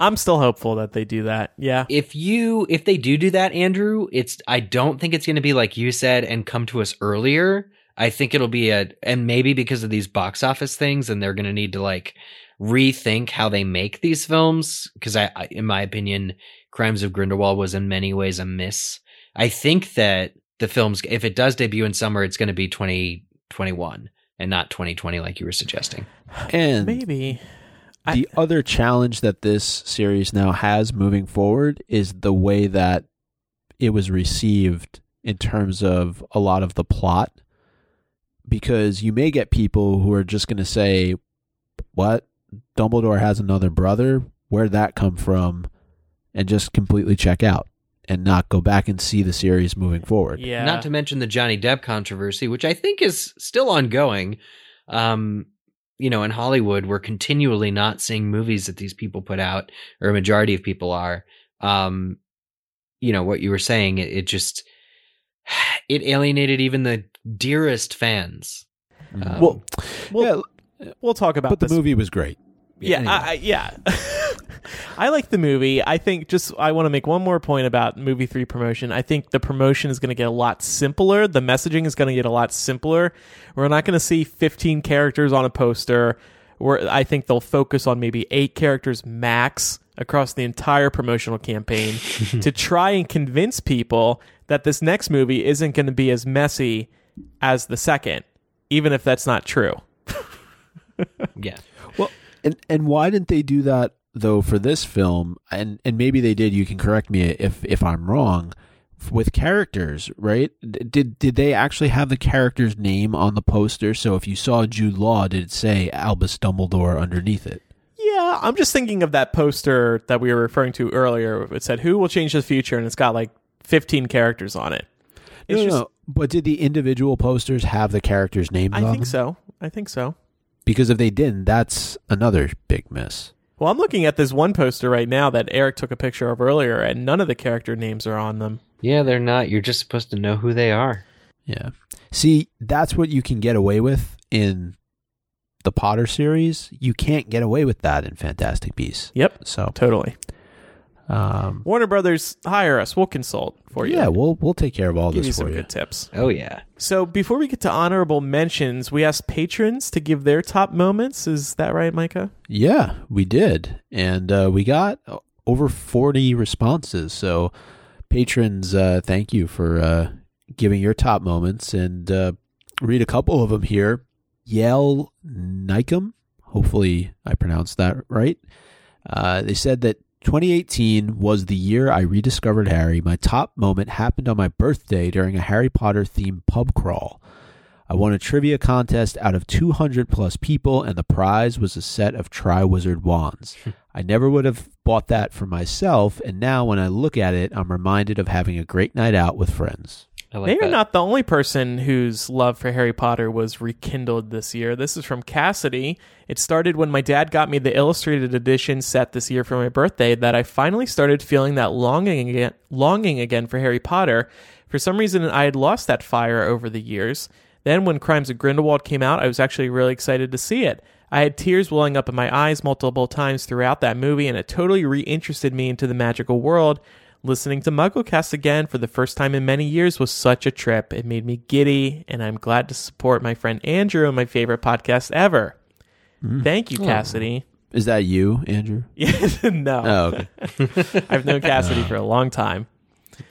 I'm still hopeful that they do that. Yeah. If you if they do do that, Andrew, it's I don't think it's going to be like you said and come to us earlier. I think it'll be a and maybe because of these box office things, and they're going to need to like rethink how they make these films. Because I, I, in my opinion, Crimes of Grindelwald was in many ways a miss. I think that the films, if it does debut in summer, it's going to be 2021 and not 2020, like you were suggesting. And Maybe. I- the other challenge that this series now has moving forward is the way that it was received in terms of a lot of the plot. Because you may get people who are just going to say, What? Dumbledore has another brother? Where'd that come from? And just completely check out and not go back and see the series moving forward. Yeah. Not to mention the Johnny Depp controversy, which I think is still ongoing. Um, you know, in Hollywood, we're continually not seeing movies that these people put out, or a majority of people are. Um, you know, what you were saying, it, it just [SIGHS] it alienated even the dearest fans. Um, Well, Well, yeah, we'll talk about but the movie was great. Yeah, Anyway. I, I, yeah. [LAUGHS] I like the movie. I think just I want to make one more point about movie three promotion. I think the promotion is going to get a lot simpler. The messaging is going to get a lot simpler. We're not going to see 15 characters on a poster. Where I think they'll focus on maybe eight characters max across the entire promotional campaign [LAUGHS] to try and convince people that this next movie isn't going to be as messy as the second, even if that's not true. [LAUGHS] yeah, Well, and and why didn't they do that though for this film? And and maybe they did. You can correct me if if I'm wrong. With characters, right? Did did they actually have the character's name on the poster? So if you saw Jude Law, did it say Albus Dumbledore underneath it? Yeah, I'm just thinking of that poster that we were referring to earlier. It said, "Who will change the future?" and it's got like 15 characters on it. It's no, just, no. But did the individual posters have the characters' names I think them? so. I think so. Because if they didn't, that's another big miss. Well, I'm looking at this one poster right now that Eric took a picture of earlier, and none of the character names are on them. yeah, they're not. You're just supposed to know who they are. Yeah. See, that's what you can get away with in the Potter series. You can't get away with that in Fantastic Beasts. Yep, So, totally. Um, Warner Brothers, hire us. We'll consult for you. yeah, we'll we'll take care of all give you this some you. good tips. Oh yeah. So before we get to honorable mentions, we asked patrons to give their top moments. Is that right, Micah? Yeah, we did, and uh, we got over forty responses. So, patrons, uh, thank you for uh, giving your top moments, and uh, read a couple of them here. Yale Nikum, hopefully I pronounced that right. Uh, they said that 2018 was the year I rediscovered Harry. My top moment happened on my birthday during a Harry Potter themed pub crawl. I won a trivia contest out of 200 plus people, and the prize was a set of Triwizard wands. Hmm. I never would have bought that for myself, and now when I look at it, I'm reminded of having a great night out with friends. Like Maybe that. not the only person whose love for Harry Potter was rekindled this year. This is from Cassidy. It started when my dad got me the illustrated edition set this year for my birthday that I finally started feeling that longing again, longing again for Harry Potter. For some reason, I had lost that fire over the years. Then, when Crimes of Grindelwald came out, I was actually really excited to see it. I had tears welling up in my eyes multiple times throughout that movie, and it totally reinterested me into the magical world. Listening to MuggleCast again for the first time in many years was such a trip. It made me giddy, and I'm glad to support my friend Andrew and my favorite podcast ever. Thank you, Cassidy. Is that you, Andrew? [LAUGHS] Yeah, no, Oh, okay. [LAUGHS] I've known Cassidy for a long time.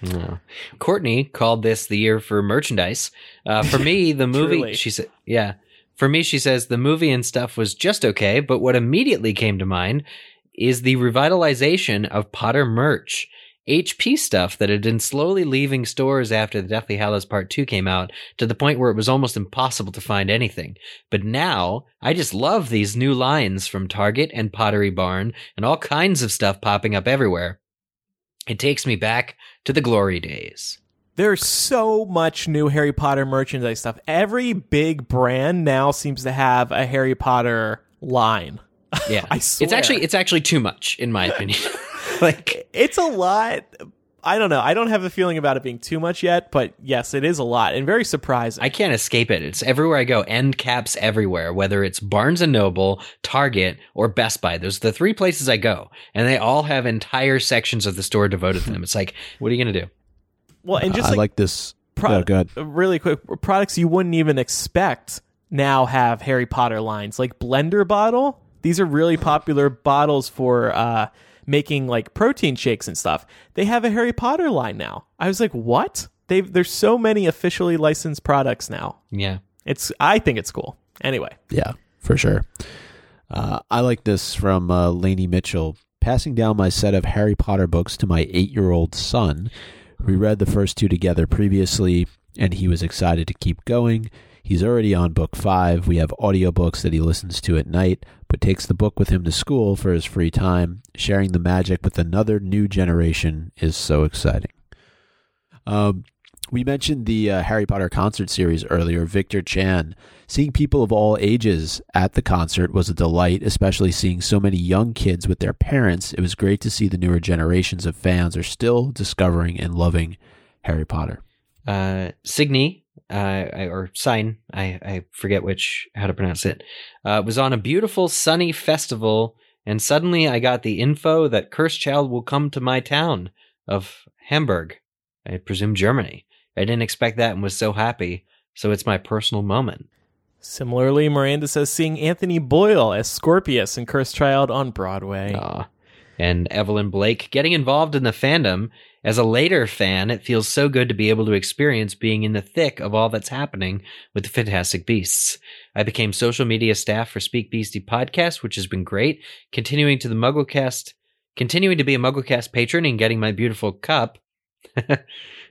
No. Courtney called this the year for merchandise. Uh, for me, the [LAUGHS] movie, she said, yeah. For me, she says the movie and stuff was just okay, but what immediately came to mind is the revitalization of Potter merch. HP stuff that had been slowly leaving stores after the Deathly Hallows Part 2 came out to the point where it was almost impossible to find anything. But now, I just love these new lines from Target and Pottery Barn and all kinds of stuff popping up everywhere. It takes me back to the glory days. There's so much new Harry Potter merchandise stuff. Every big brand now seems to have a Harry Potter line. [LAUGHS] Yeah, I it's actually it's actually too much in my opinion. [LAUGHS] [LAUGHS] like It's a lot. I don't know. I don't have a feeling about it being too much yet, but yes, it is a lot and very surprising. I can't escape it. It's everywhere I go. End caps everywhere, whether it's Barnes and Noble, Target, or Best Buy. Those are the three places I go, and they all have entire sections of the store devoted to them. It's like, what are you gonna do? well, and just I like, like this. pro- oh, really quick, products you wouldn't even expect now have Harry Potter lines, like Blender Bottle. These are really popular bottles for uh, making like protein shakes and stuff. They have a Harry Potter line now. I was like, what? They there's so many officially licensed products now. Yeah, It's I think it's cool. Anyway, Yeah, for sure. Uh, I like this from uh, Lainey Mitchell. Passing down my set of Harry Potter books to my eight year old son. We read the first two together previously, and he was excited to keep going. He's already on book five. We have audiobooks that he listens to at night, but takes the book with him to school for his free time. Sharing the magic with another new generation is so exciting. Um, we mentioned the uh, Harry Potter concert series earlier. Victor Chan. Seeing people of all ages at the concert was a delight, especially seeing so many young kids with their parents. It was great to see the newer generations of fans are still discovering and loving Harry Potter. uh, Signy, uh, I- or Sign, I, I forget which how to pronounce it, uh, was on a beautiful sunny festival, and suddenly I got the info that Cursed Child will come to my town of Hamburg, I presume Germany. I didn't expect that and was so happy. So it's my personal moment. similarly, Miranda says seeing Anthony Boyle as Scorpius in Cursed Child on Broadway. Aw. And Evelyn Blake getting involved in the fandom. As a later fan, it feels so good to be able to experience being in the thick of all that's happening with the Fantastic Beasts. I became social media staff for Speak Beastly podcast, which has been great. Continuing to the Mugglecast, continuing to be a Mugglecast patron and getting my beautiful cup. [LAUGHS]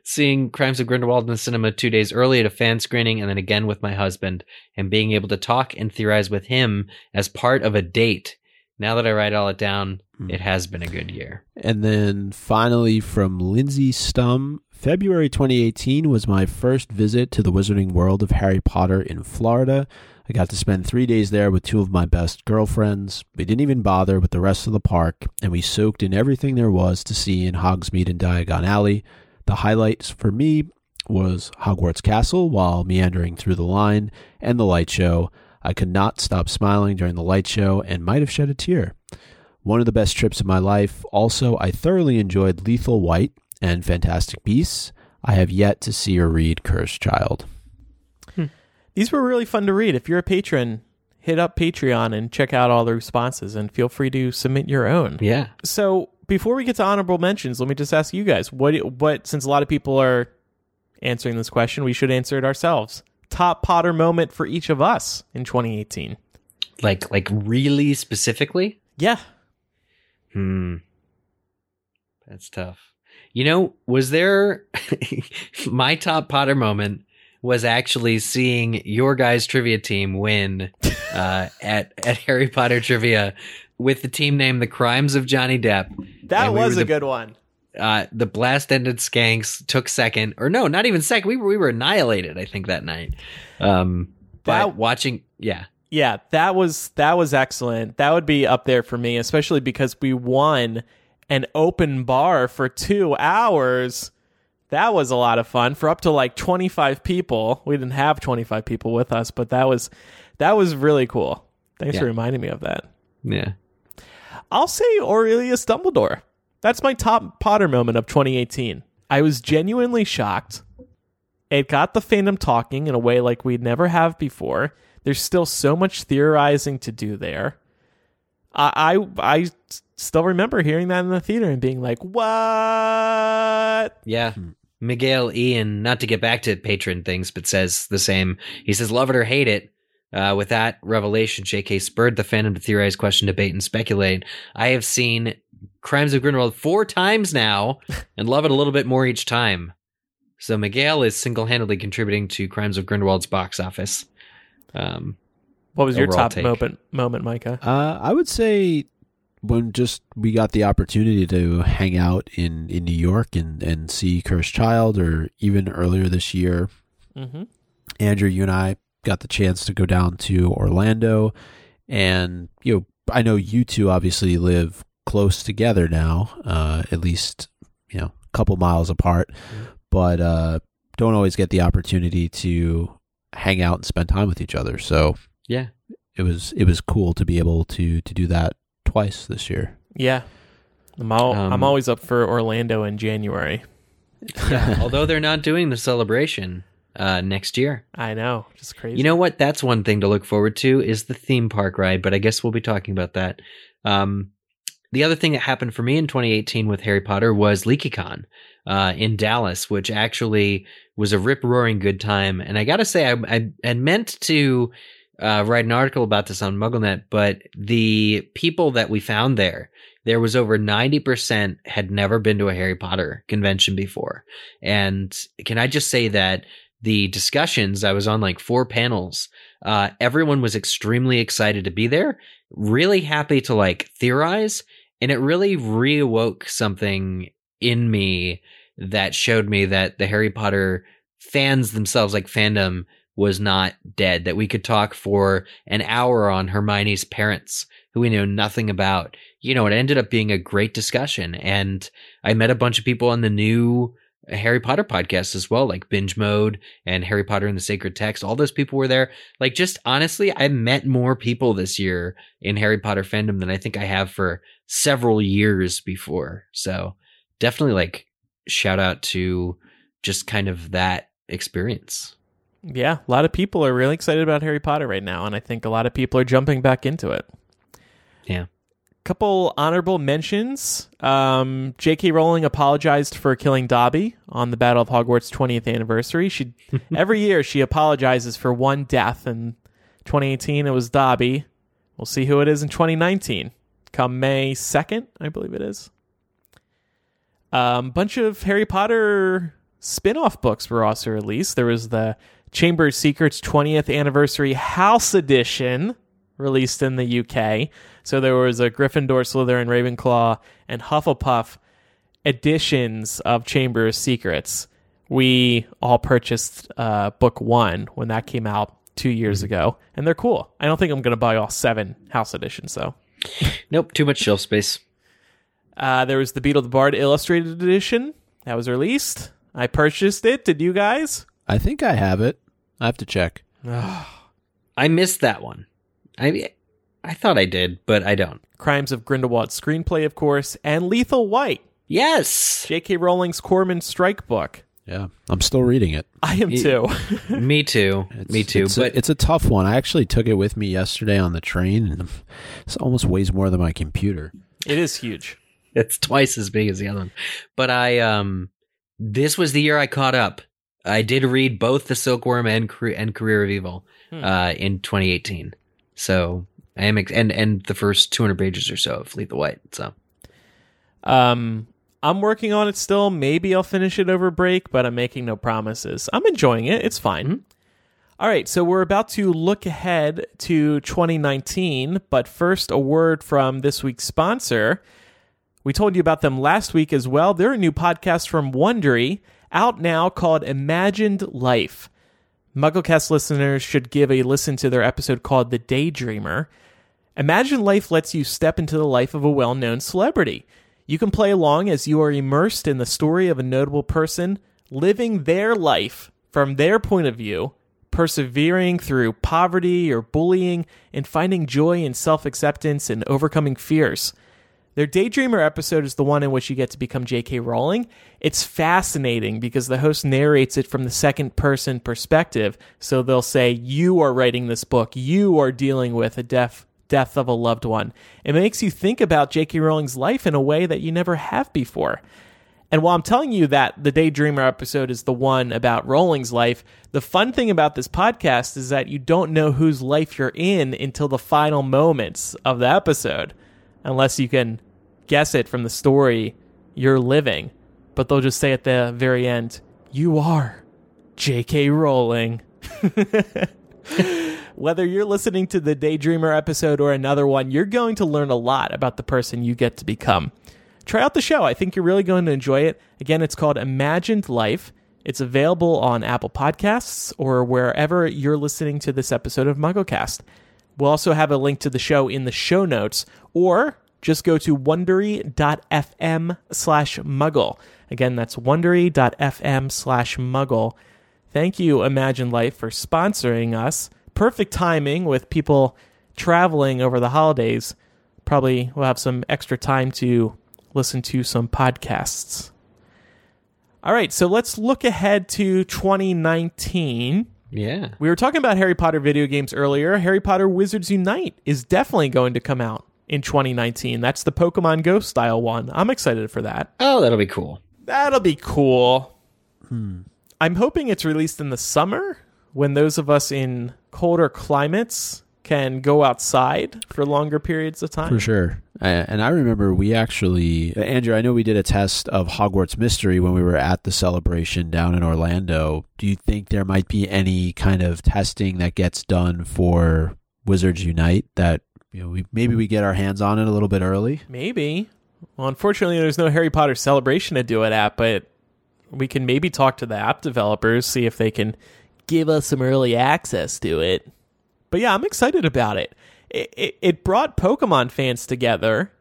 Seeing Crimes of Grindelwald in the cinema two days early at a fan screening and then again with my husband and being able to talk and theorize with him as part of a date. Now that I write all it down, Hmm. it has been a good year. And then finally from Lindsay Stum, February 2018 was my first visit to the Wizarding World of Harry Potter in Florida. I got to spend three days there with two of my best girlfriends. We didn't even bother with the rest of the park, and we soaked in everything there was to see in Hogsmeade and Diagon Alley. The highlights for me was Hogwarts Castle while meandering through the line and the light show. I could not stop smiling during the light show and might have shed a tear. One of the best trips of my life. Also, I thoroughly enjoyed Lethal White and Fantastic Beasts. I have yet to see or read Cursed Child. Hmm. These were really fun to read. If you're a patron, hit up Patreon and check out all the responses and feel free to submit your own. Yeah. So before we get to honorable mentions, let me just ask you guys what what since a lot of people are answering this question, we should answer it ourselves. Top Potter moment for each of us in 2018. Like like really specifically? Yeah. Hmm. That's tough. You know, was there [LAUGHS] my top Potter moment was actually seeing your guys' trivia team win uh, [LAUGHS] at at Harry Potter trivia with the team name The Crimes of Johnny Depp. That And we was a the- good one. Uh, the blast ended skanks took second, or no, not even second. We were we were annihilated. I think that night. Um, but watching, yeah, Yeah, that was that was excellent. That would be up there for me, especially because we won an open bar for 2 hours. That was a lot of fun for up to like 25 people. We didn't have 25 people with us, but that was that was really cool. Thanks Yeah. for reminding me of that. yeah. I'll say Aurelius Dumbledore. That's my top Potter moment of 2018. I was genuinely shocked. It got the fandom talking in a way like we'd never have before. There's still so much theorizing to do there. I I, I still remember hearing that in the theater and being like, "What?" Yeah. Miguel Ian, not to get back to patron things, but says the same. He says, love it or hate it. Uh, with that revelation, JK spurred the fandom to theorize, question, debate, and speculate. I have seen Crimes of Grindelwald four times now and love it a little bit more each time. So Miguel is single handedly contributing to Crimes of Grindelwald's box office. Um, What was your top take. moment, moment, Micah? Uh, I would say when just we got the opportunity to hang out in in New York and and see Cursed Child, or even earlier this year, Mm-hmm. Andrew, you and I got the chance to go down to Orlando, and you know, I know you two obviously live close together now, uh, at least you know a couple miles apart, but uh, don't always get the opportunity to hang out and spend time with each other. So Yeah. it was it was cool to be able to to do that twice this year. Yeah. I'm, all, Um, I'm always up for Orlando in January. Yeah. [LAUGHS] Although they're not doing the celebration uh, next year. I know. Just crazy. You know what? That's one thing to look forward to is the theme park ride, but I guess we'll be talking about that. Um, the other thing that happened for me in 2018 with Harry Potter was LeakyCon uh, in Dallas, which actually was a rip roaring good time. And I got to say, I, I had meant to uh, write an article about this on MuggleNet, but the people that we found there, there was over 90% had never been to a Harry Potter convention before. And can I just say that the discussions, I was on like four panels. Uh, everyone was extremely excited to be there, really happy to like theorize. And it really reawoke something in me that showed me that the Harry Potter fans themselves, like fandom, was not dead. That we could talk for an hour on Hermione's parents, who we know nothing about. You know, it ended up being a great discussion. And I met a bunch of people on the new Harry Potter podcast as well, like Binge Mode and Harry Potter and the Sacred Text. All those people were there. Like, just honestly, I met more people this year in Harry Potter fandom than I think I have for several years before. So definitely like shout out to just kind of that experience. Yeah, a lot of people are really excited about Harry Potter right now, and I think a lot of people are jumping back into it. Yeah. Couple honorable mentions. Um, J.K. Rowling apologized for killing Dobby on the Battle of Hogwarts 20th anniversary. She [LAUGHS] every year she apologizes for one death. In 2018, it was Dobby. We'll see who it is in 2019. Come May 2nd, I believe it is. Um, bunch of Harry Potter spin-off books were also released. There was the Chamber of Secrets 20th Anniversary House Edition released in the UK. So there was a Gryffindor, Slytherin, Ravenclaw, and Hufflepuff editions of Chamber of Secrets. We all purchased uh, book one when that came out two years ago, and they're cool. I don't think I'm going to buy all seven house editions, though. Nope, too much shelf space. Uh, there was the Beedle the Bard Illustrated Edition that was released. I purchased it. Did you guys? I think I have it. I have to check. [SIGHS] I missed that one. I I thought I did, but I don't. Crimes of Grindelwald screenplay, of course, and Lethal White, Yes. J.K. Rowling's Cormoran Strike book. Yeah, I'm still reading it. I am Ye- too. [LAUGHS] Me too. It's, Me too. It's, but a, it's a tough one. I actually took it with me yesterday on the train, and it almost weighs more than my computer. it is huge. [LAUGHS] it's twice as big as the other one. But I um this was the year I caught up. I did read both the Silkworm and and Career of Evil Hmm. uh in 2018. So I am ex- and and the first 200 pages or so of Lethal White. So Um, I'm working on it still. Maybe I'll finish it over break, but I'm making no promises. I'm enjoying it. It's fine. All right, so we're about to look ahead to 2019, but first, a word from this week's sponsor. We told you about them last week as well. They're a new podcast from Wondery, out now called Imagined Life. MuggleCast listeners should give a listen to their episode called The Daydreamer. Imagine Life lets you step into the life of a well known celebrity. You can play along as you are immersed in the story of a notable person living their life from their point of view, persevering through poverty or bullying, and finding joy in self acceptance and overcoming fears. Their Daydreamer episode is the one in which you get to become J.K. Rowling. It's fascinating because the host narrates it from the second person perspective. So they'll say, You are writing this book, you are dealing with a death, death of a loved one. It makes you think about J.K. Rowling's life in a way that you never have before. And while I'm telling you that the Daydreamer episode is the one about Rowling's life, the fun thing about this podcast is that you don't know whose life you're in until the final moments of the episode, unless you can guess it from the story you're living. But they'll just say at the very end, You are J.K. Rowling. [LAUGHS] Whether you're listening to the Daydreamer episode or another one, you're going to learn a lot about the person you get to become. Try out the show. I think you're really going to enjoy it. Again, it's called Imagined Life. It's available on Apple Podcasts or wherever you're listening to this episode of MuggleCast. We'll also have a link to the show in the show notes, or just go to wondery.fm slash muggle. Again, that's wondery.fm slash muggle. Thank you, Imagine Life, for sponsoring us. Perfect timing with people traveling over the holidays. Probably we'll have some extra time to listen to some podcasts. All right, so let's look ahead to 2019. Yeah. We were talking about Harry Potter video games earlier. Harry Potter Wizards Unite is definitely going to come out in 2019. That's the Pokemon Go style one. I'm excited for that. Oh, that'll be cool. That'll be cool. Hmm. I'm hoping it's released in the summer when those of us in colder climates can go outside for longer periods of time. For sure. And I remember we actually, Andrew, I know we did a test of Hogwarts Mystery when we were at the celebration down in Orlando. Do you think there might be any kind of testing that gets done for Wizards Unite that you know we maybe we get our hands on it a little bit early? Maybe. Well, unfortunately, there's no Harry Potter celebration to do it at, but we can maybe talk to the app developers, see if they can give us some early access to it. But yeah, I'm excited about it. It, it, it brought Pokemon fans together,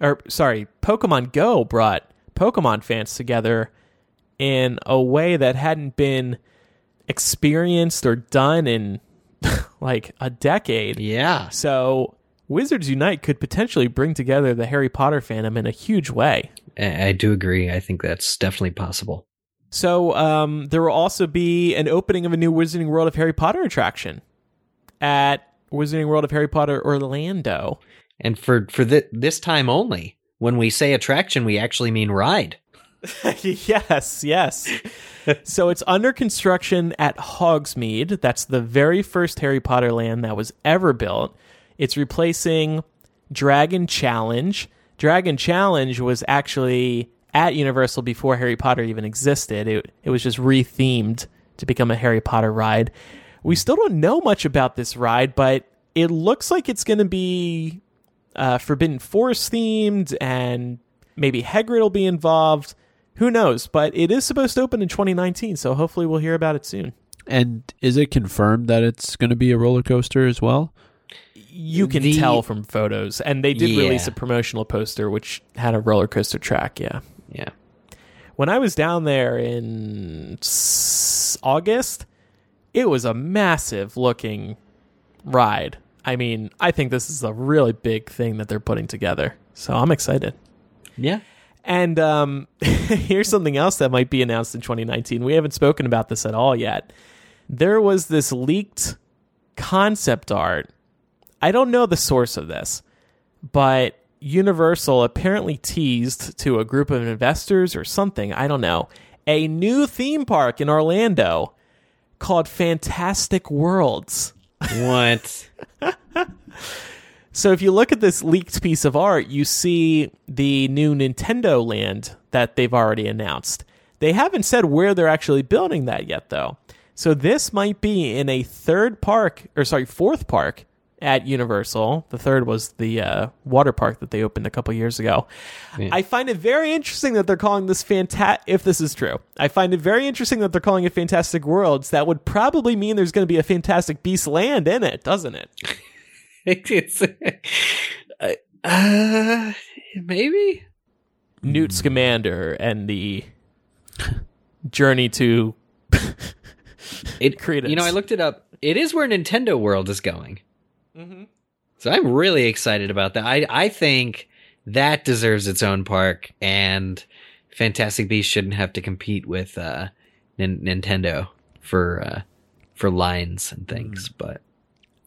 or sorry, Pokemon Go brought Pokemon fans together in a way that hadn't been experienced or done in [LAUGHS] like a decade. Yeah. So Wizards Unite could potentially bring together the Harry Potter fandom in a huge way. I, do agree. I think that's definitely possible. So um, there will also be an opening of a new Wizarding World of Harry Potter attraction at Wizarding World of Harry Potter Orlando. And for for thi- this time only, when we say attraction, we actually mean ride. [LAUGHS] yes, yes. [LAUGHS] so it's under construction at Hogsmeade. That's the very first Harry Potter land that was ever built. It's replacing Dragon Challenge. Dragon Challenge was actually at Universal before Harry Potter even existed. It, it was just rethemed to become a Harry Potter ride. We still don't know much about this ride, but it looks like it's going to be uh, Forbidden Forest themed, and maybe Hagrid will be involved. Who knows? But it is supposed to open in 2019, so hopefully we'll hear about it soon. And is it confirmed that it's going to be a roller coaster as well? You can The- tell from photos, and they did Yeah. release a promotional poster which had a roller coaster track. Yeah. Yeah. When I was down there in August, it was a massive looking ride. I mean, I think this is a really big thing that they're putting together. So I'm excited. Yeah. And um, [LAUGHS] here's something else that might be announced in 2019. We haven't spoken about this at all yet. There was this leaked concept art. I don't know the source of this, but Universal apparently teased to a group of investors or something, I don't know, a new theme park in Orlando called Fantastic Worlds. What? [LAUGHS] So if you look at this leaked piece of art, you see the new Nintendo land that they've already announced. They haven't said where they're actually building that yet though. So this might be in a third park or sorry, fourth park at Universal. The third was the uh, water park that they opened a couple years ago. I find it very interesting that they're calling this fanta- if this is true. I find it very interesting that they're calling it Fantastic Worlds. That would probably mean there's going to be a Fantastic Beast land in it, doesn't it? [LAUGHS] it's uh, uh, maybe. Newt Scamander and the journey to It [LAUGHS] Credence. You know, I looked it up. It is where Nintendo World is going. So I'm really excited about that. I I think that deserves its own park, and Fantastic Beasts shouldn't have to compete with uh, Nin- Nintendo for uh, for lines and things. But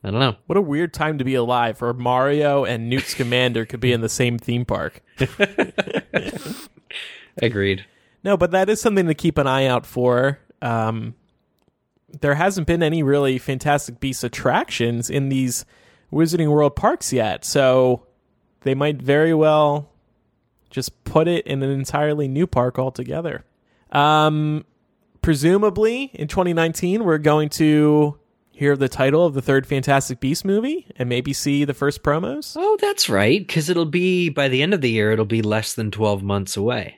I don't know. what a weird time to be alive where Mario and Newt Scamander could be in the same theme park. [LAUGHS] Agreed. No, but that is something to keep an eye out for. Um, there hasn't been any really Fantastic Beasts attractions in these Wizarding World parks yet, so they might very well just put it in an entirely new park altogether. Um, presumably in 2019, we're going to hear the title of the third Fantastic Beast movie and maybe see the first promos? Oh, that's right. Because it'll be by the end of the year, it'll be less than twelve months away.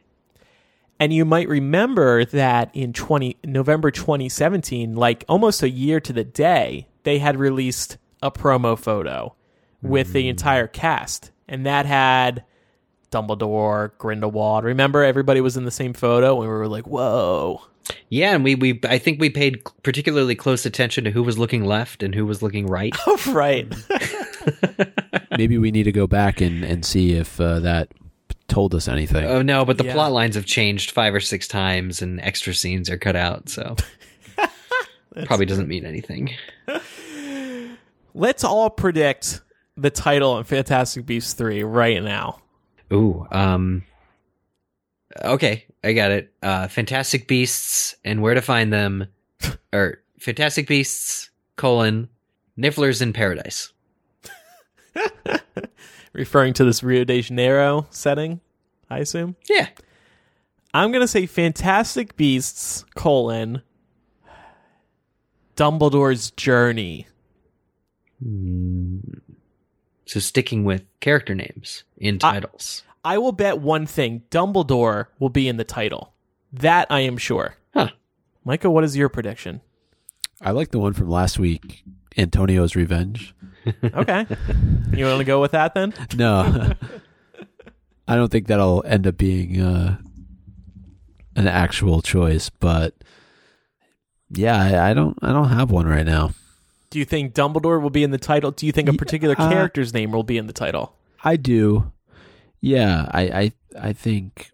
And you might remember that in 20 November 2017, like almost a year to the day, they had released a promo photo with the entire cast. And that had Dumbledore, Grindelwald. Remember everybody was in the same photo and we were like, "Whoa." Yeah, and we we I think we paid particularly close attention to who was looking left and who was looking right. Oh, [LAUGHS] right. [LAUGHS] [LAUGHS] Maybe we need to go back and, and see if uh, that told us anything. Oh no, but the Yeah. plot lines have changed five or six times, and extra scenes are cut out, so [LAUGHS] probably doesn't mean anything. [LAUGHS] Let's all predict the title in Fantastic Beasts 3 right now. Ooh, um, okay, I got it. Uh, Fantastic Beasts and where to find them, [LAUGHS] or Fantastic Beasts colon Nifflers in Paradise. Referring to this Rio de Janeiro setting, I assume. Yeah, I'm going to say Fantastic Beasts, colon, Dumbledore's Journey. Hmm. so sticking with character names in titles. I will bet one thing Dumbledore will be in the title. That I am sure. Huh. Micah, what is your prediction? I like the one from last week, Antonio's Revenge. Okay. you want to go with that then? [LAUGHS] No, I don't think that'll end up being uh, an actual choice, but yeah, I, I don't, I don't have one right now. Do you think Dumbledore will be in the title? Do you think a particular uh, character's name will be in the title? I do. Yeah, I, I, I think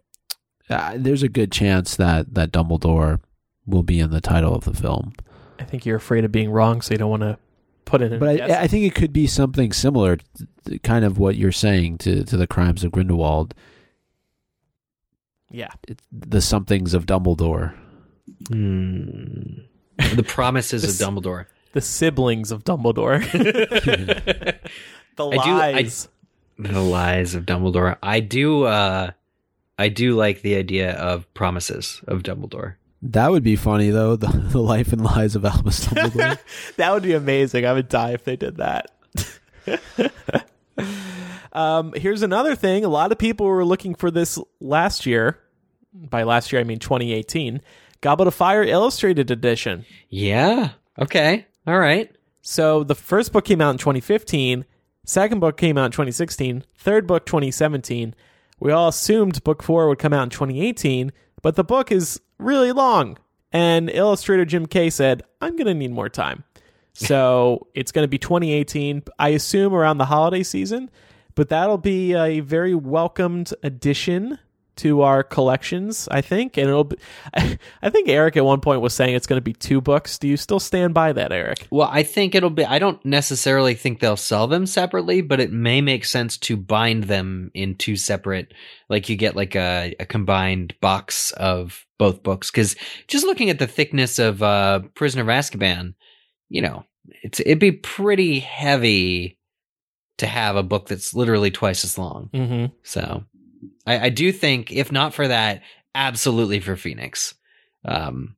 uh, there's a good chance that that Dumbledore will be in the title of the film. I think you're afraid of being wrong, so you don't want to put in. But. I, I think it could be something similar, to kind of what you're saying to to the crimes of Grindelwald. yeah. It's the somethings of Dumbledore. Hmm. The promises This- of [LAUGHS] Dumbledore. The siblings of Dumbledore. [LAUGHS] the I do- I- lies. The lies of Dumbledore. I do. uh I do like the idea of promises of Dumbledore. That would be funny though. The, [LAUGHS] the life and lies of Albus Dumbledore. [LAUGHS] that would be amazing. I would die if they did that. [LAUGHS] um, here's another thing. A lot of people were looking for this last year. By last year, I mean 2018. Goblet of Fire Illustrated Edition. Yeah. Okay. All right. So the first book came out in 2015. Second book came out in 2016. Third book 2017. We all assumed book four would come out in 2018, but the book is really long. And illustrator Jim Kay said, I'm going to need more time. [LAUGHS] So it's going to be 2018, I assume around the holiday season, but that'll be a very welcomed addition to our collections, I think. And it'll be, [LAUGHS] I think Eric at one point was saying it's going to be two books. Do you still stand by that, Eric? Well, I think it'll be. I don't necessarily think they'll sell them separately, but it may make sense to bind them in two separate. Like you get like a, a combined box of both books. Because just looking at the thickness of uh, Prisoner of Azkaban, you know, it's it'd be pretty heavy to have a book that's literally twice as long. Mm-hmm. So I, I do think, if not for that, absolutely for Phoenix. Um,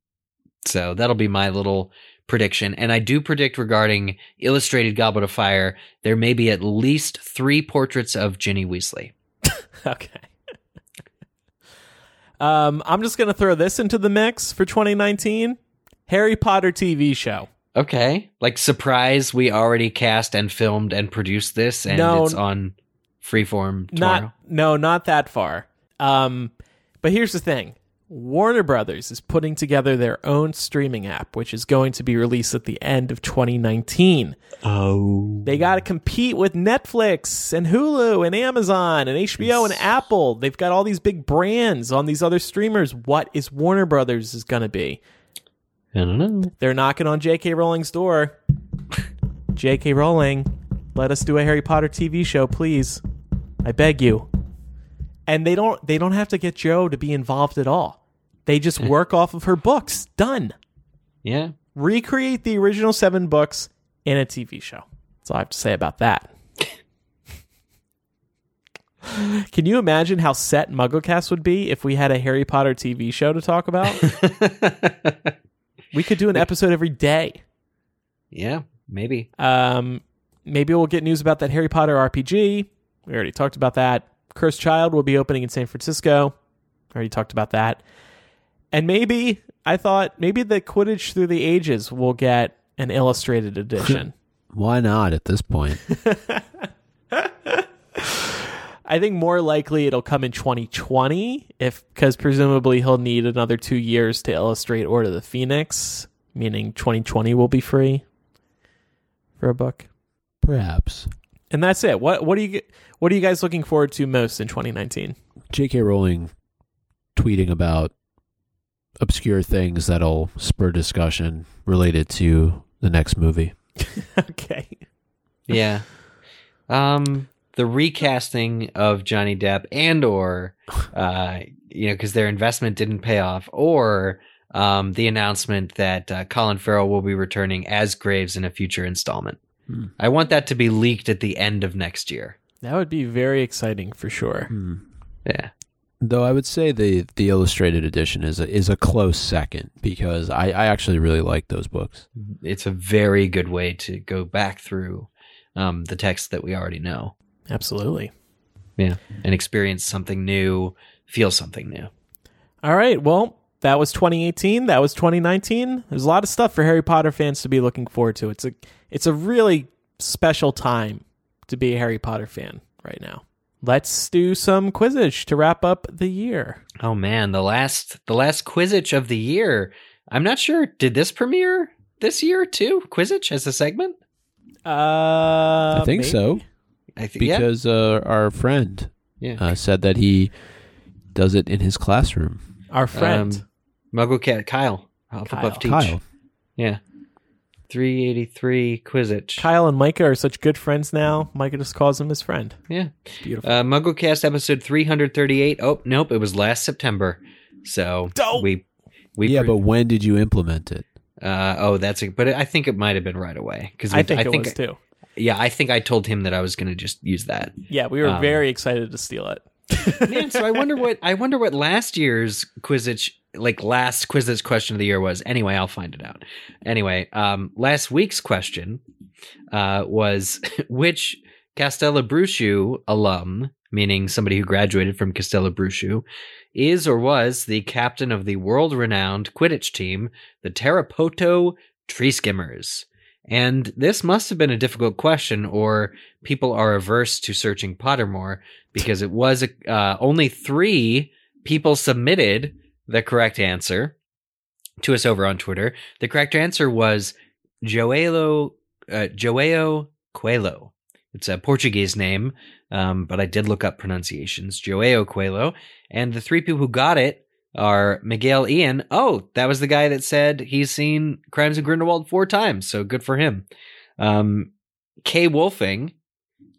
so that'll be my little prediction. And I do predict regarding Illustrated Goblet of Fire, there may be at least three portraits of Ginny Weasley. [LAUGHS] Okay. um, I'm just gonna throw this into the mix for 2019. Harry Potter TV show. Okay. Like, surprise, we already cast and filmed and produced this, and No. it's on freeform tomorrow. Not no, not that far. Um, but here's the thing: Warner Brothers is putting together their own streaming app, which is going to be released at the end of 2019. oh. They got to compete with Netflix and Hulu and Amazon and HBO and Apple. They've got all these big brands on these other streamers. What is Warner Brothers is going to be? I don't know. They're knocking on J.K. Rowling's door. J.K. Rowling, let us do a Harry Potter TV show, please. I beg you. And they don't they don't have to get Joe to be involved at all. They just [LAUGHS] work off of her books. Done. Yeah. Recreate the original 7 books in a TV show. That's all I have to say about that. [LAUGHS] Can you imagine how set MuggleCast would be if we had a Harry Potter TV show to talk about? [LAUGHS] we could do an episode every day. Yeah, maybe. Um, maybe we'll get news about that Harry Potter RPG. We already talked about that. Cursed Child will be opening in San Francisco. Already talked about that. And maybe I thought maybe the Quidditch Through the Ages will get an illustrated edition. [LAUGHS] Why not at this point? [LAUGHS] I think more likely it'll come in 2020 if because presumably he'll need another 2 years to illustrate Order of the Phoenix, meaning 2020 will be free for a book. Perhaps. And that's it. What what do you what are you guys looking forward to most in 2019? J.K. Rowling tweeting about obscure things that'll spur discussion related to the next movie. [LAUGHS] okay. Yeah. Um, the recasting of Johnny Depp and or, uh, you know, because their investment didn't pay off, or um, the announcement that uh, Colin Farrell will be returning as Graves in a future installment. Hmm. I want that to be leaked at the end of next year. That would be very exciting for sure. Hmm. Yeah. Though I would say the the illustrated edition is a, is a close second because I, I actually really like those books. It's a very good way to go back through um, the text that we already know. Absolutely. Yeah. And experience something new, feel something new. All right. Well, that was 2018. That was 2019. There's a lot of stuff for Harry Potter fans to be looking forward to. It's a it's a really special time to be a Harry Potter fan right now. Let's do some Quizzitch to wrap up the year. Oh man, the last the last Quizzitch of the year. I'm not sure. Did this premiere this year too? Quizzitch as a segment? Uh, I think maybe? so I think yeah. because uh, our friend Yeah. uh, said that he does it in his classroom. Our friend. Um, Muggle Cat Kyle. Hufflepuff Kyle. Teach. Kyle, Yeah. 383 Quizzitch. Kyle and Micah are such good friends now. Micah just calls him his friend. Yeah. It's beautiful. Uh, MuggleCast episode 338. Oh, nope. It was last September. So Dope. we. we yeah, pre- but when did you implement it? Uh, oh, that's a, but I think it might have been right away because I think it was too. Yeah, I think I told him that I was going to just use that. Yeah, we were Um, very excited to steal it. [LAUGHS] Man, so I wonder what I wonder what last year's Quizzitch like last Quizzitch question of the year was. Anyway, I'll find it out. Anyway, um, last week's question uh, was [LAUGHS] which Castelobruxo alum, meaning somebody who graduated from Castelobruxo, is or was the captain of the world-renowned Quidditch team, the Tarapoto Tree Skimmers. And this must have been a difficult question, or people are averse to searching Pottermore because it was uh, only three people submitted the correct answer to us over on Twitter. The correct answer was Joelo uh, Joao Coelho. It's a Portuguese name, um, but I did look up pronunciations. Joao Coelho, and the three people who got it are Miguel Ian. Oh, that was the guy that said he's seen Crimes of Grindelwald four times, so good for him. Um, Kay Wolfing,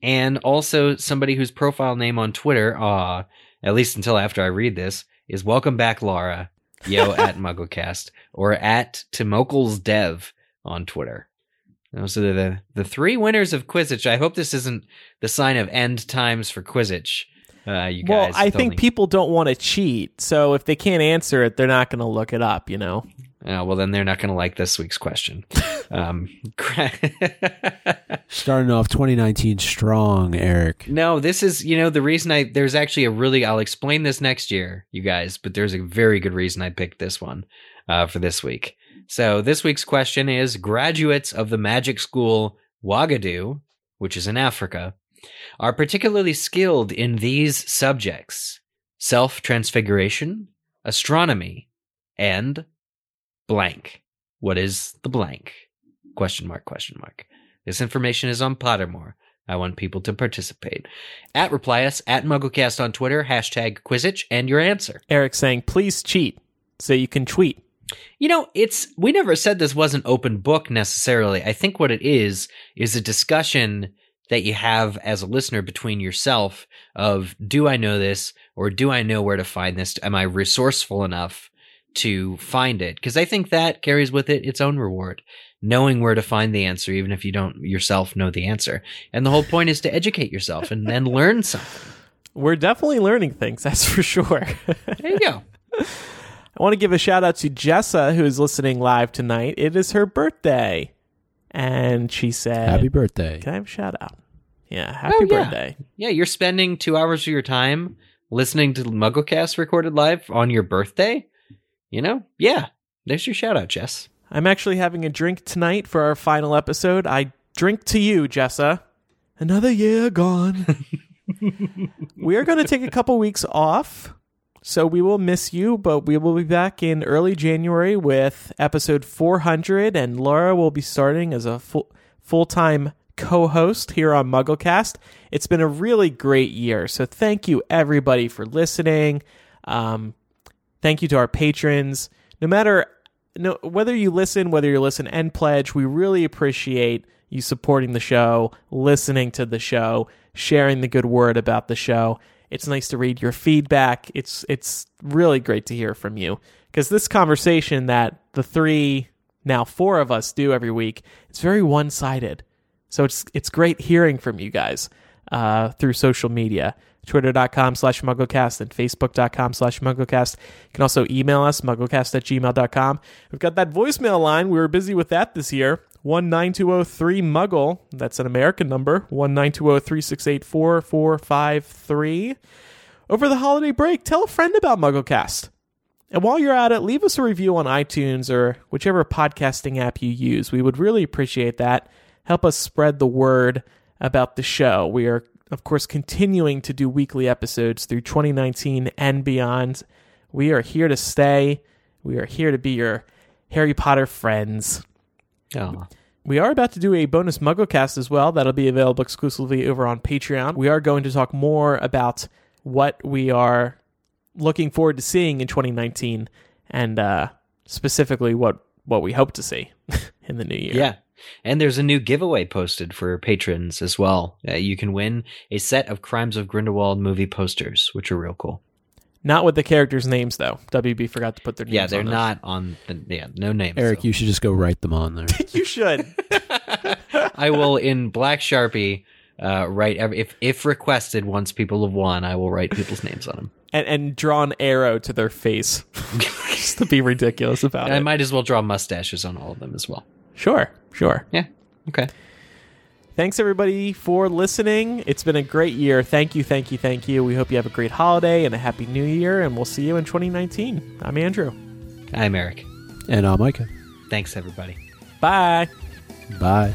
and also somebody whose profile name on Twitter, uh, at least until after I read this, is Welcome Back Laura, yo [LAUGHS] at MuggleCast, or at Timokles Dev on Twitter. Those are the the three winners of Quizzitch. I hope this isn't the sign of end times for Quizzitch. Uh, you Well, I think only- people don't want to cheat, so if they can't answer it, they're not going to look it up. You know. Oh, well, then they're not going to like this week's question. [LAUGHS] um, [LAUGHS] Starting off 2019 strong, Eric. no, this is you know the reason I there's actually a really I'll explain this next year, you guys, but there's a very good reason I picked this one uh, for this week. So this week's question is: graduates of the magic school Uagadou, which is in Africa, are particularly skilled in these subjects: self transfiguration, astronomy, and blank. What is the blank? Question mark, question mark. This information is on Pottermore. I want people to participate. At reply us at MuggleCast on Twitter, hashtag Quizzitch, and your answer. Eric saying, "Please cheat so you can tweet." You know, it's we never said this was an open book necessarily. I think what it is is a discussion that you have as a listener between yourself of do I know this or do I know where to find this? Am I resourceful enough to find it? Because I think that carries with it its own reward. Knowing where to find the answer, even if you don't yourself know the answer. And the whole point is to educate yourself and then learn something. We're definitely learning things, [LAUGHS] that's for sure. There you go. I want to give a shout out to Jessa, who is listening live tonight. It is her birthday. And she said, Happy birthday. Can I have a shout out? Yeah, oh, happy Oh, yeah. birthday. Yeah, you're spending two hours of your time listening to MuggleCast recorded live on your birthday. You know, yeah. There's your shout out, Jess. I'm actually having a drink tonight for our final episode. I drink to you, Jessa. Another year gone. [LAUGHS] we are going to take a couple weeks off, so we will miss you, but we will be back in early January with episode 400, and Laura will be starting as a full full time co host here on MuggleCast. It's been a really great year, so thank you everybody for listening. Um, thank you to our patrons. No matter no whether you listen, whether you listen and pledge, we really appreciate you supporting the show, listening to the show, sharing the good word about the show. It's nice to read your feedback. It's it's really great to hear from you because this conversation that the three now four of us do every week, it's very one-sided. So it's it's great hearing from you guys uh, through social media. Twitter.com slash mugglecast and Facebook.com slash mugglecast. You can also email us, mugglecast at gmail.com. We've got that voicemail line. We were busy with that this year. 19203 Muggle. That's an American number. 19203 368 4453. Over the holiday break, tell a friend about MuggleCast. And while you're at it, leave us a review on iTunes or whichever podcasting app you use. We would really appreciate that. Help us spread the word about the show. We are, of course, continuing to do weekly episodes through 2019 and beyond. We are here to stay. We are here to be your Harry Potter friends. Oh, We are about to do a bonus MuggleCast as well. That'll be available exclusively over on Patreon. We are going to talk more about what we are looking forward to seeing in 2019 and uh, specifically what, what we hope to see [LAUGHS] in the new year. yeah. And there's a new giveaway posted for patrons as well. Uh, you can win a set of Crimes of Grindelwald movie posters, which are real cool. Not with the characters' names, though. WB forgot to put their names Yeah, they're on not on the yeah, no names. Eric, so. you should just go write them on there. [LAUGHS] You should. [LAUGHS] I will in black sharpie uh, write every, if if requested. Once people have won, I will write people's names on them. and, and draw an arrow to their face [LAUGHS] just to be ridiculous about And I might as well draw mustaches on all of them as well. Sure, sure. Yeah. Okay. Thanks everybody for listening. It's been a great year. Thank you, thank you, thank you. We hope you have a great holiday and a happy new year, and we'll see you in 2019. I'm Andrew. I'm Eric. and I'm Micah. Thanks everybody. Bye. Bye.